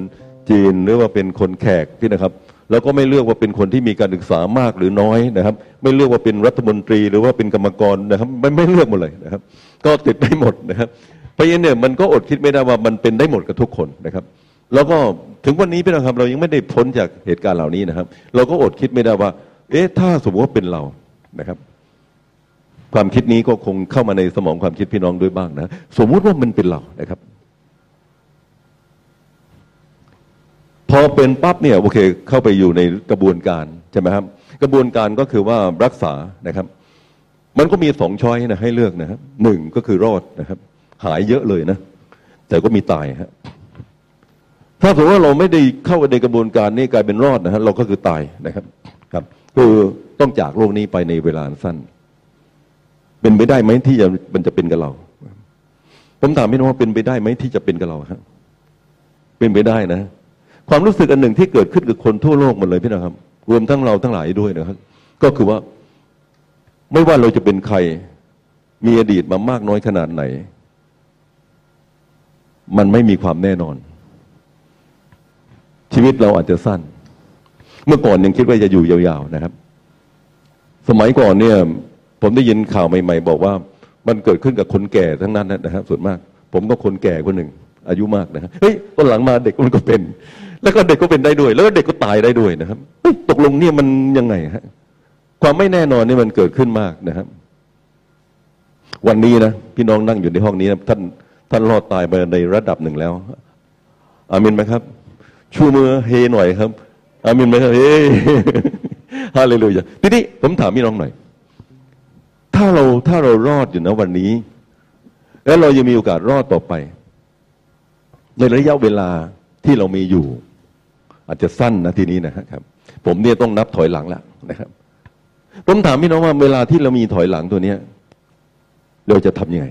จีนหรือว่าเป็นคนแขกพี่นะครับ แล้วก็ไม่เลือกว่าเป็นคนที่มีการศึกษามากหรือน้อยนะครับ ไม่เลือกว่าเป็นรัฐมนตรีหรือว่าเป็นกรรมกรนะครับไม่ไม่เลือกหมดเลยนะครับ ก็ติดได้หมดนะครับเพราะฉะนั้นเนี่ยมันก็อดคิดไม่ได้ว่ามันเป็นได้หมดกับทุกคนนะครับ แล้วก็ถึงวันนี้พี่น้องครับ เรายังไม่ได้พ้นจากเหตุการณ์เหล่านี้นะครับ เราก็อดคิดไม่ได้ว่า เอ๊ะถ้าสมมติว่าเป็นเรานะครับ ความคิดนี้ก็คงเข้ามาในสมองความคิดพี่น้องด้วยบ้างนะ สมมุติว่ามันเป็นเรานะครับ พอเป็นปั๊บเนี่ยโอเคเข้าไปอยู่ในกระบวนการใช่ไหมครับ กระบวนการก็คือว่ารักษานะครับ มันก็มีสองช้อยนะให้เลือกนะครับหนึ่งก็คือรอดนะครับ หายเยอะเลยนะ แต่ก็มีตายฮะถ้าสมมติว่าเราไม่ได้เข้าในกระบวนการนี้กลายเป็นรอดนะฮะเราก็คือตายนะครับครับ คือต้องจากโลกนี้ไปในเวลาสั้น เป็นไปได้ไหมที่จะมันจะเป็นกับเรา ผมถามพี่น้องว่าเป็นไปได้ไหมที่จะเป็นกับเราครับเป็นไปได้นะ ความรู้สึกอันหนึ่งที่เกิดขึ้นกับคนทั่วโลกหมดเลยพี่นะครับ รวมทั้งเราทั้งหลายด้วยนะครับ ก็คือว่าไม่ว่าเราจะเป็นใครมีอดีตมามากน้อยขนาดไหน มันไม่มีความแน่นอน ชีวิตเราอาจจะสั้น เมื่อก่อนยังคิดว่าจะอยู่ยาวๆนะครับ สมัยก่อนเนี่ย ผมได้ยินข่าวใหม่ ๆ บอกว่า มันเกิดขึ้นกับคนแก่ทั้งนั้นนะครับส่วนมาก ผมก็คนแก่คนหนึ่งอายุมากนะครับเฮ้ยตอนหลังมาเด็กมันก็เป็น แล้วก็เด็กก็เป็นได้ด้วย แล้วก็เด็กก็ตายได้ด้วยนะครับตกลงเนี่ยมันยังไงฮะความไม่แน่นอนนี่มันเกิดขึ้นมากนะครับ วันนี้นะพี่น้องนั่งอยู่ในห้องนี้นะท่านท่านรอดตายไปในระดับหนึ่งแล้ว อามินไหมครับ ชูมือเฮหน่อยครับ อามินไหมครับเฮฮาเลลูยาทีนี้ผมถามพี่น้องหน่อย ถ้าเราถ้าเรารอดอยู่นะวันนี้ แล้วเรายังมีโอกาสรอดต่อไป ในระยะเวลาที่เรามีอยู่ อาจจะสั้นนะทีนี้นะครับ ผมเนี่ยต้องนับถอยหลังแล้วนะครับ ผมถามพี่น้องว่าเวลาที่เรามีถอยหลังตัวเนี้ยเราจะทำยังไง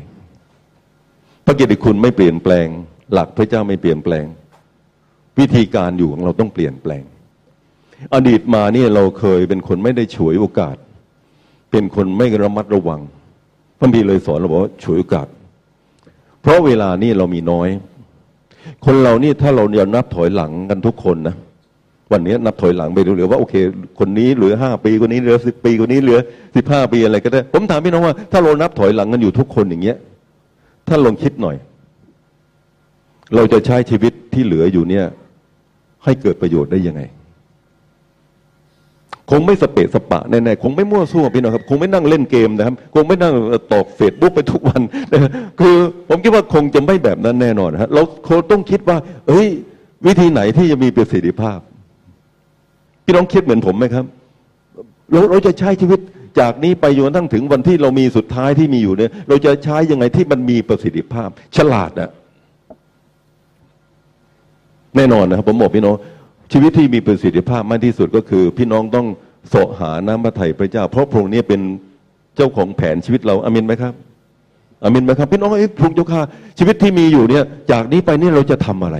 พระเกิตติคุณไม่เปลี่ยนแปลง หลักพระเจ้าไม่เปลี่ยนแปลง วิธีการอยู่ของเราต้องเปลี่ยนแปลง อดีตมาเนี่ยเราเคยเป็นคนไม่ได้ฉวยโอกาส เป็นคนไม่ระมัดระวังพระบีเลยสอนเราบอกว่าฉวยโอกาส เพราะเวลานี่เรามีน้อย คนเรานี่ถ้าเราเดี๋ยวนับถอยหลังกันทุกคนนะ วันนี้นับถอยหลังไปดูเหลือว่าโอเค คนนี้เหลือห้าปีคนนี้เหลือสิบปีคนนี้เหลือสิบห้าปีอะไรก็ได้ ผมถามพี่น้องว่าถ้าเรานับถอยหลังกันอยู่ทุกคนอย่างเงี้ยถ้าลองคิดหน่อย เราจะใช้ชีวิตที่เหลืออยู่เนี่ย ให้เกิดประโยชน์ได้ยังไง คงไม่สเปะสปะแน่ๆคงไม่มั่วซั่วพี่น้องครับ คงไม่นั่งเล่นเกมนะครับ คงไม่นั่งตอกเฟซบุ๊กไปทุกวันนะคือ ผมคิดว่าคงจะไม่แบบนั้นแน่นอนฮะเราคงต้องคิดว่า เอ้ย วิธีไหนที่จะมีประสิทธิภาพ พี่น้องคิดเหมือนผมไหมครับเราเราจะใช้ชีวิตจากนี้ไปจนทั่งถึงวันที่เรามีสุดท้ายที่มีอยู่เนี่ย เราจะใช้ยังไงที่มันมีประสิทธิภาพ ฉลาดนะแน่นอนนะครับผมบอกพี่น้อง ชีวิตที่มีประสิทธิภาพมากที่สุดก็คือ พี่น้องต้องเสหาน้ำพระทัยพระเจ้า เพราะพระองค์นี้เป็นเจ้าของแผนชีวิตเราอามินไหมครับอามินไหมครับ พี่น้องไอ้พระองค์เจ้าข้าชีวิตที่มีอยู่เนี่ย จากนี้ไปนี่เราจะทำอะไร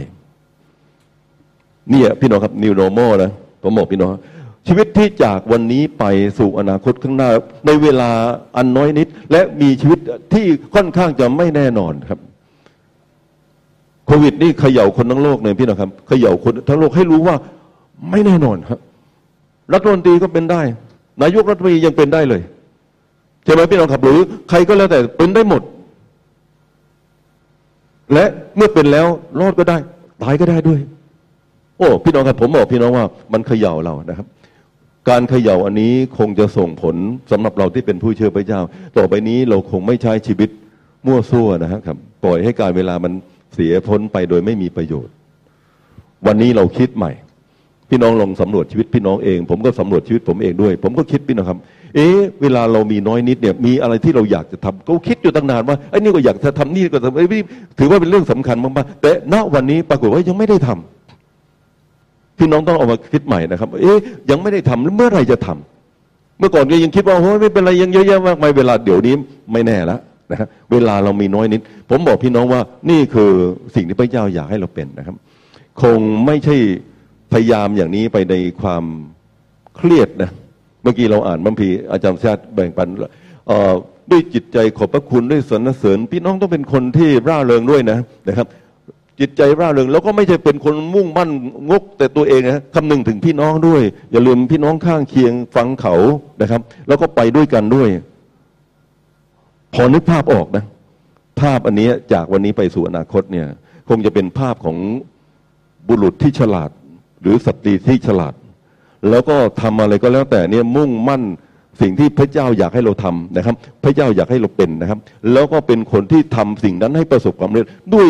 เนี่ยพี่น้องครับ new normal นะ ผมบอกพี่น้องชีวิตที่จากวันนี้ไปสู่อนาคตข้างหน้า ในเวลาอันน้อยนิด และมีชีวิตที่ค่อนข้างจะไม่แน่นอนครับโควิดนี่เขย่าคนทั้งโลกเลยพี่น้องครับเขย่าคนทั้งโลกให้รู้ว่าไม่แน่นอนครับรัฐมนตรีก็เป็นได้ นายกรัฐมนตรียังเป็นได้เลยใช่ไหมพี่น้องครับหรือใครก็แล้วแต่เป็นได้หมด และเมื่อเป็นแล้วรอดก็ได้ ตายก็ได้ด้วย โอ้พี่น้องครับผมบอกพี่น้องว่ามันเขย่าเรานะครับ การเขย่าอันนี้คงจะส่งผลสำหรับเราที่เป็นผู้เชื่อพระเจ้า ต่อไปนี้เราคงไม่ใช้ชีวิตมั่วซั่วนะครับปล่อยให้การเวลามันเสียพ้นไปโดยไม่มีประโยชน์ วันนี้เราคิดใหม่ พี่น้องลองสำรวจชีวิตพี่น้องเอง ผมก็สำรวจชีวิตผมเองด้วย ผมก็คิดพี่น้องครับ เอ๊ะเวลาเรามีน้อยนิดเนี่ยมีอะไรที่เราอยากจะทำก็คิดอยู่ตั้งนานว่าไอ้นี่ก็อยากจะทำนี่ก็ทำไอ้นี่ถือว่าเป็นเรื่องสำคัญมากๆแต่ณวันนี้ปรากฏว่ายังไม่ได้ทำ พี่น้องต้องเอามาคิดใหม่นะครับ เอ๊ะยังไม่ได้ทำแล้วเมื่อไหรจะทำเมื่อก่อนก็ยังคิดว่าโอ้ยไม่เป็นไรยังเยอะแยะมากมายเวลาเดี๋ยวนี้ไม่แน่ล้วนะฮะเวลาเรามีน้อยนิด ผมบอกพี่น้องว่านี่คือสิ่งที่พระเจ้าอยากให้เราเป็นนะครับ คงไม่ใช่พยายามอย่างนี้ไปในความเครียดนะเมื่อกี้เราอ่านบัมพีอาจารย์ชาติแบ่งปันด้วยจิตใจขอบพระคุณด้วยสรรเสริญ พี่น้องต้องเป็นคนที่ร่าเริงด้วยนะนะครับ จิตใจร่าเริงแล้วก็ไม่ใช่เป็นคนมุ่งมั่นงกแต่ตัวเองนะคำนึงถึงพี่น้องด้วย อย่าลืมพี่น้องข้างเคียงฟังเขานะครับ แล้วก็ไปด้วยกันด้วย พอนึกภาพออกนะ ภาพอันนี้จากวันนี้ไปสู่อนาคตเนี่ย คงจะเป็นภาพของบุรุษที่ฉลาด หรือสตรีที่ฉลาด แล้วก็ทำอะไรก็แล้วแต่เนี่ยมุ่งมั่นสิ่งที่พระเจ้าอยากให้เราทำนะครับ พระเจ้าอยากให้เราเป็นนะครับ แล้วก็เป็นคนที่ทำสิ่งนั้นให้ประสบความสำเร็จด้วย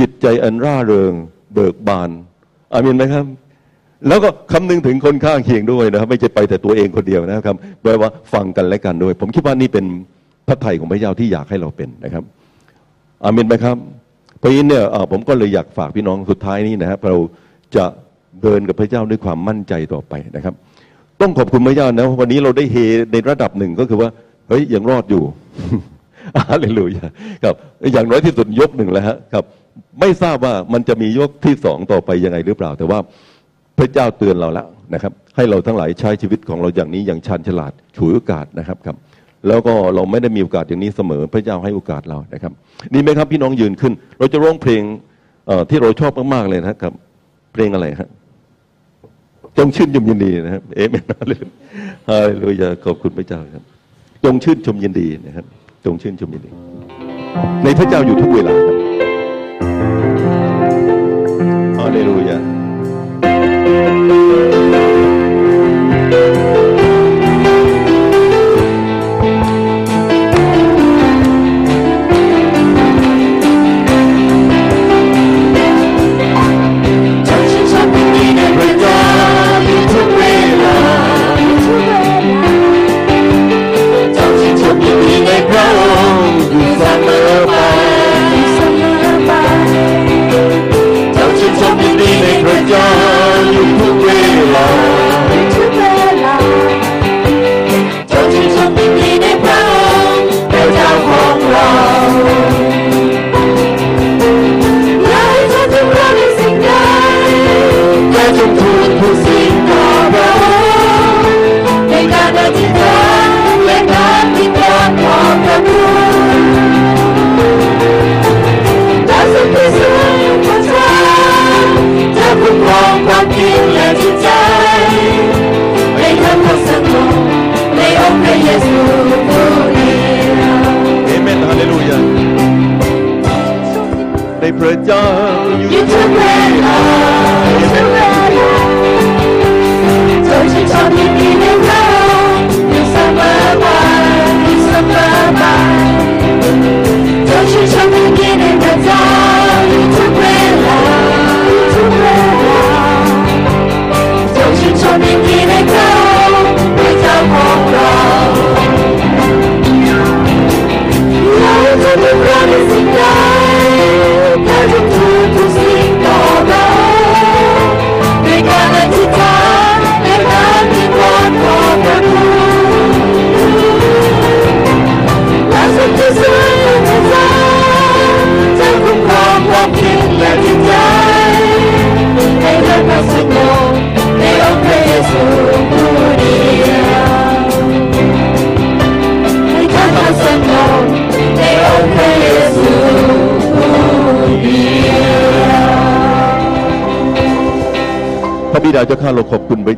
จิตใจอันร่าเริง เบิกบานอามินไหมครับ แล้วก็คำนึงถึงคนข้างเคียงด้วยนะครับ ไม่ใช่ไปแต่ตัวเองคนเดียวนะครับแปลว่าฟังกันและกันด้วย ผมคิดว่านี่เป็นพระไถ่ของพระเจ้าที่อยากให้เราเป็นนะครับอามินไหมครับเพราะฉะนั้นเนี่ยผมก็เลยอยากฝากพี่น้องสุดท้ายนี้นะครับเราจะเดินกับพระเจ้าด้วยความมั่นใจต่อไปนะครับ ต้องขอบคุณพระเจ้านะวันนี้เราได้เฮในระดับหนึ่งก็คือว่าเฮ้ยยังรอดอยู่ อาเลลูยาครับอย่างน้อยที่สุดยกหนึ่งแล้วฮะครับ ไม่ทราบว่ามันจะมียกที่สองต่อไปยังไงหรือเปล่า แต่ว่าพระเจ้าเตือนเราแล้วนะครับ ให้เราทั้งหลายใช้ชีวิตของเราอย่างนี้อย่างชันฉลาดฉวยโอกาสนะครับครับ แล้วก็เราไม่ได้มีโอกาสอย่างนี้เสมอ พระเจ้าให้โอกาสเรานะครับดีไหมครับพี่น้องยืนขึ้น เราจะร้องเพลงที่เราชอบมากๆเลยนะครับ เพลงอะไรครับจงชื่นชมยินดีนะครับ เอเมนเลลูฮาเลลูยาขอบคุณพระเจ้าครับ จงชื่นชมยินดีนะครับ จงชื่นชมยินดีในพระเจ้าอยู่ทุกเวลาครับฮาเลลูยา ในพระเจ้าอยู่อยู่ทุกเว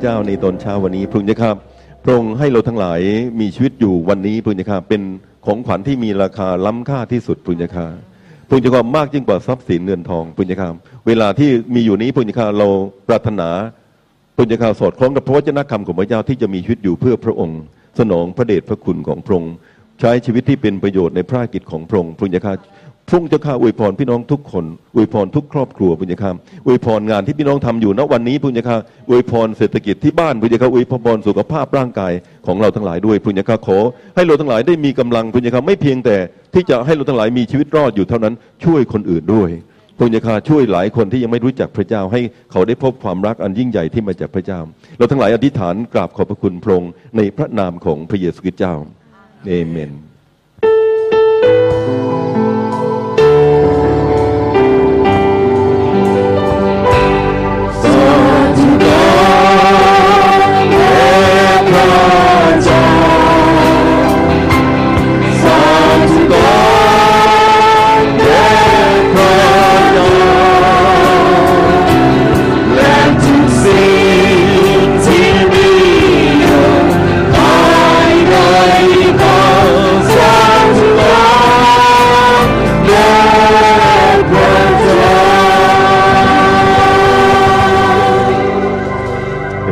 เจ้าในตอนเช้าวันนี้พระองค์เจ้าข้าพระองค์ให้เราทั้งหลายมีชีวิตอยู่วันนี้พระองค์เจ้าข้าเป็นของขวัญที่มีราคาล้ำค่าที่สุดพระองค์เจ้าข้าพระองค์เจ้าข้ามากยิ่งกว่าทรัพย์สินเงินทองพระองค์เจ้าข้าเวลาที่มีอยู่นี้พระองค์เจ้าข้าเราปรารถนาพระองค์เจ้าข้าสอดคล้องกับพระวจนะคำของพระเจ้าที่จะมีชีวิตอยู่เพื่อพระองค์ สนองพระเดชพระคุณของพระองค์ใช้ชีวิตที่เป็นประโยชน์ในพระกิจของพระองค์พระองค์เจ้าข้า พระองเจ้าข้าอวยพรพี่น้องทุกคนอวยพรทุกครอบครัวพุญญาคามอวยพรงานที่พี่น้องทำอยู่ณวันนี้พุญญาคาอวยพรเศรษฐกิจที่บ้านพุญญาคาอวยพรสุขภาพร่างกายของเราทั้งหลายด้วยพุญญาคาขอ ให้เราทั้งหลายได้มีกำลังพุญญาคาไม่เพียงแต่ที่จะให้เราทั้งหลายมีชีวิตรอดอยู่เท่านั้นช่วยคนอื่นด้วยพุญญาคาช่วยหลายคนที่ยังไม่รู้จักพระเจ้าให้เขาได้พบความรักอันยิ่งใหญ่ที่มาจากพระเจ้า เราทั้งหลายอธิษฐานกราบขอบพระคุณพระองค์ในพระนามของพระเยซูคริสต์เจ้าเอเมน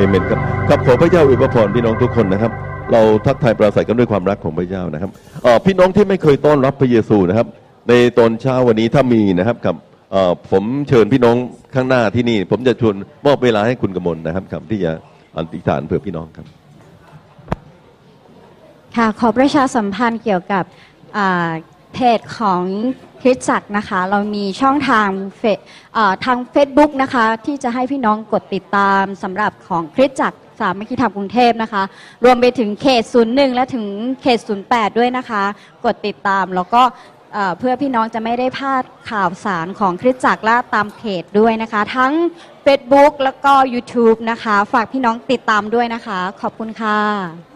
เมนครับครับขอพระเจ้าอวยพรพี่น้องทุกคนนะครับ เราทักทายปราศัยกันด้วยความรักของพระเจ้านะครับพี่น้องที่ไม่เคยต้อนรับพระเยซูนะครับ ในตอนเช้าวันนี้ถ้ามีนะครับกับผมเชิญพี่น้องข้างหน้าที่นี่ ผมจะชวนมอบเวลาให้คุณกมลนะครับครับที่จะอธิษฐานเผื่อพี่น้องครับ ค่ะขอประชาสัมพันธ์เกี่ยวกับเพจของ คริสตจักรนะคะ เรามีช่องทางเฟซอ่าทาง Facebook นะคะ ที่จะให้พี่น้องกดติดตามสำหรับของคริสตจักรสามัคคีธรรมกรุงเทพนะคะ รวมไปถึงเขต 01 และถึงเขต 08 ด้วยนะคะ กดติดตามแล้วก็เอ่อเพื่อพี่น้องจะไม่ได้พลาดข่าวสารของคริสตจักรและตามเพจด้วยนะคะ ทั้ง Facebook แล้วก็ YouTube นะคะ ฝากพี่น้องติดตามด้วยนะคะ ขอบคุณค่ะ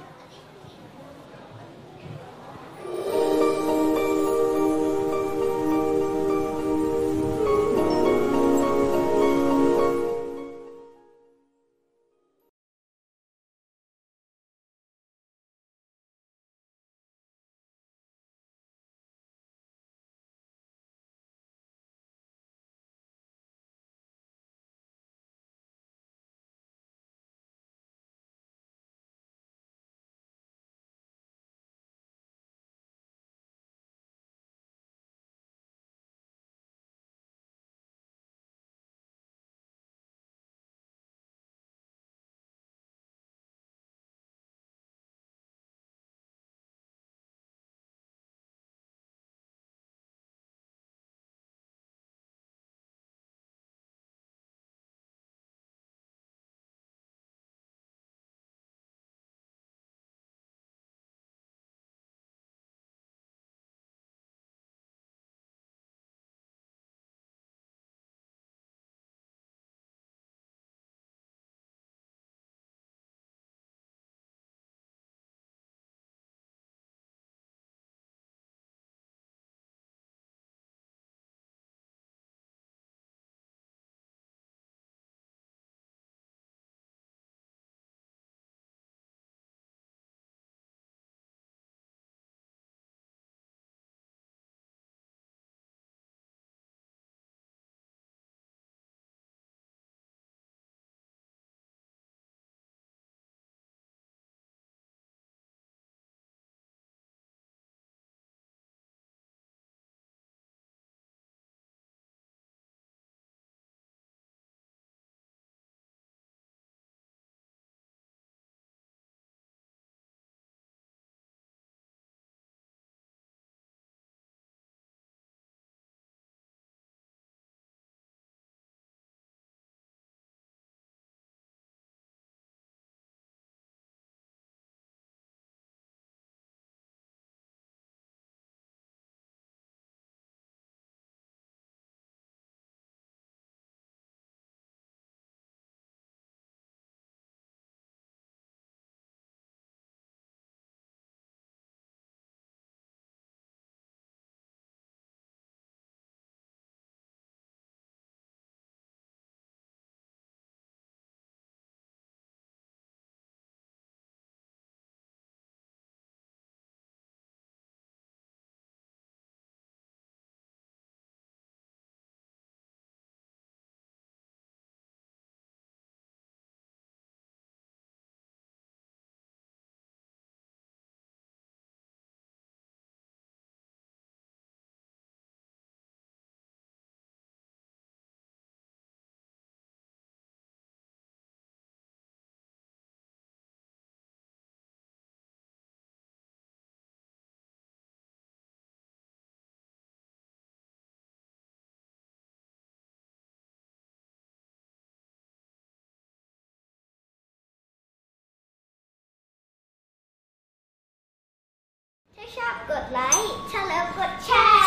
อบกดไลค์ถ้าแล้วกดแชร์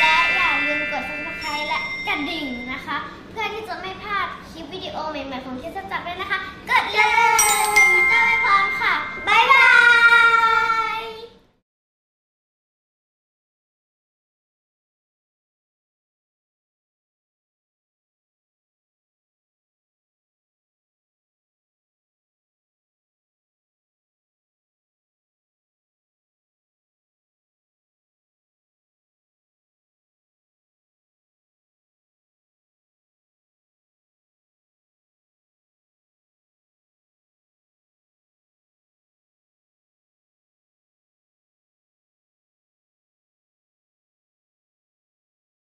และอย่าลืมกด subscribe และกระดิ่งนะคะ เพื่อที่จะไม่พลาดคลิปวิดีโอใหม่ๆของคิดจักรด้วยนะคะ กดเลย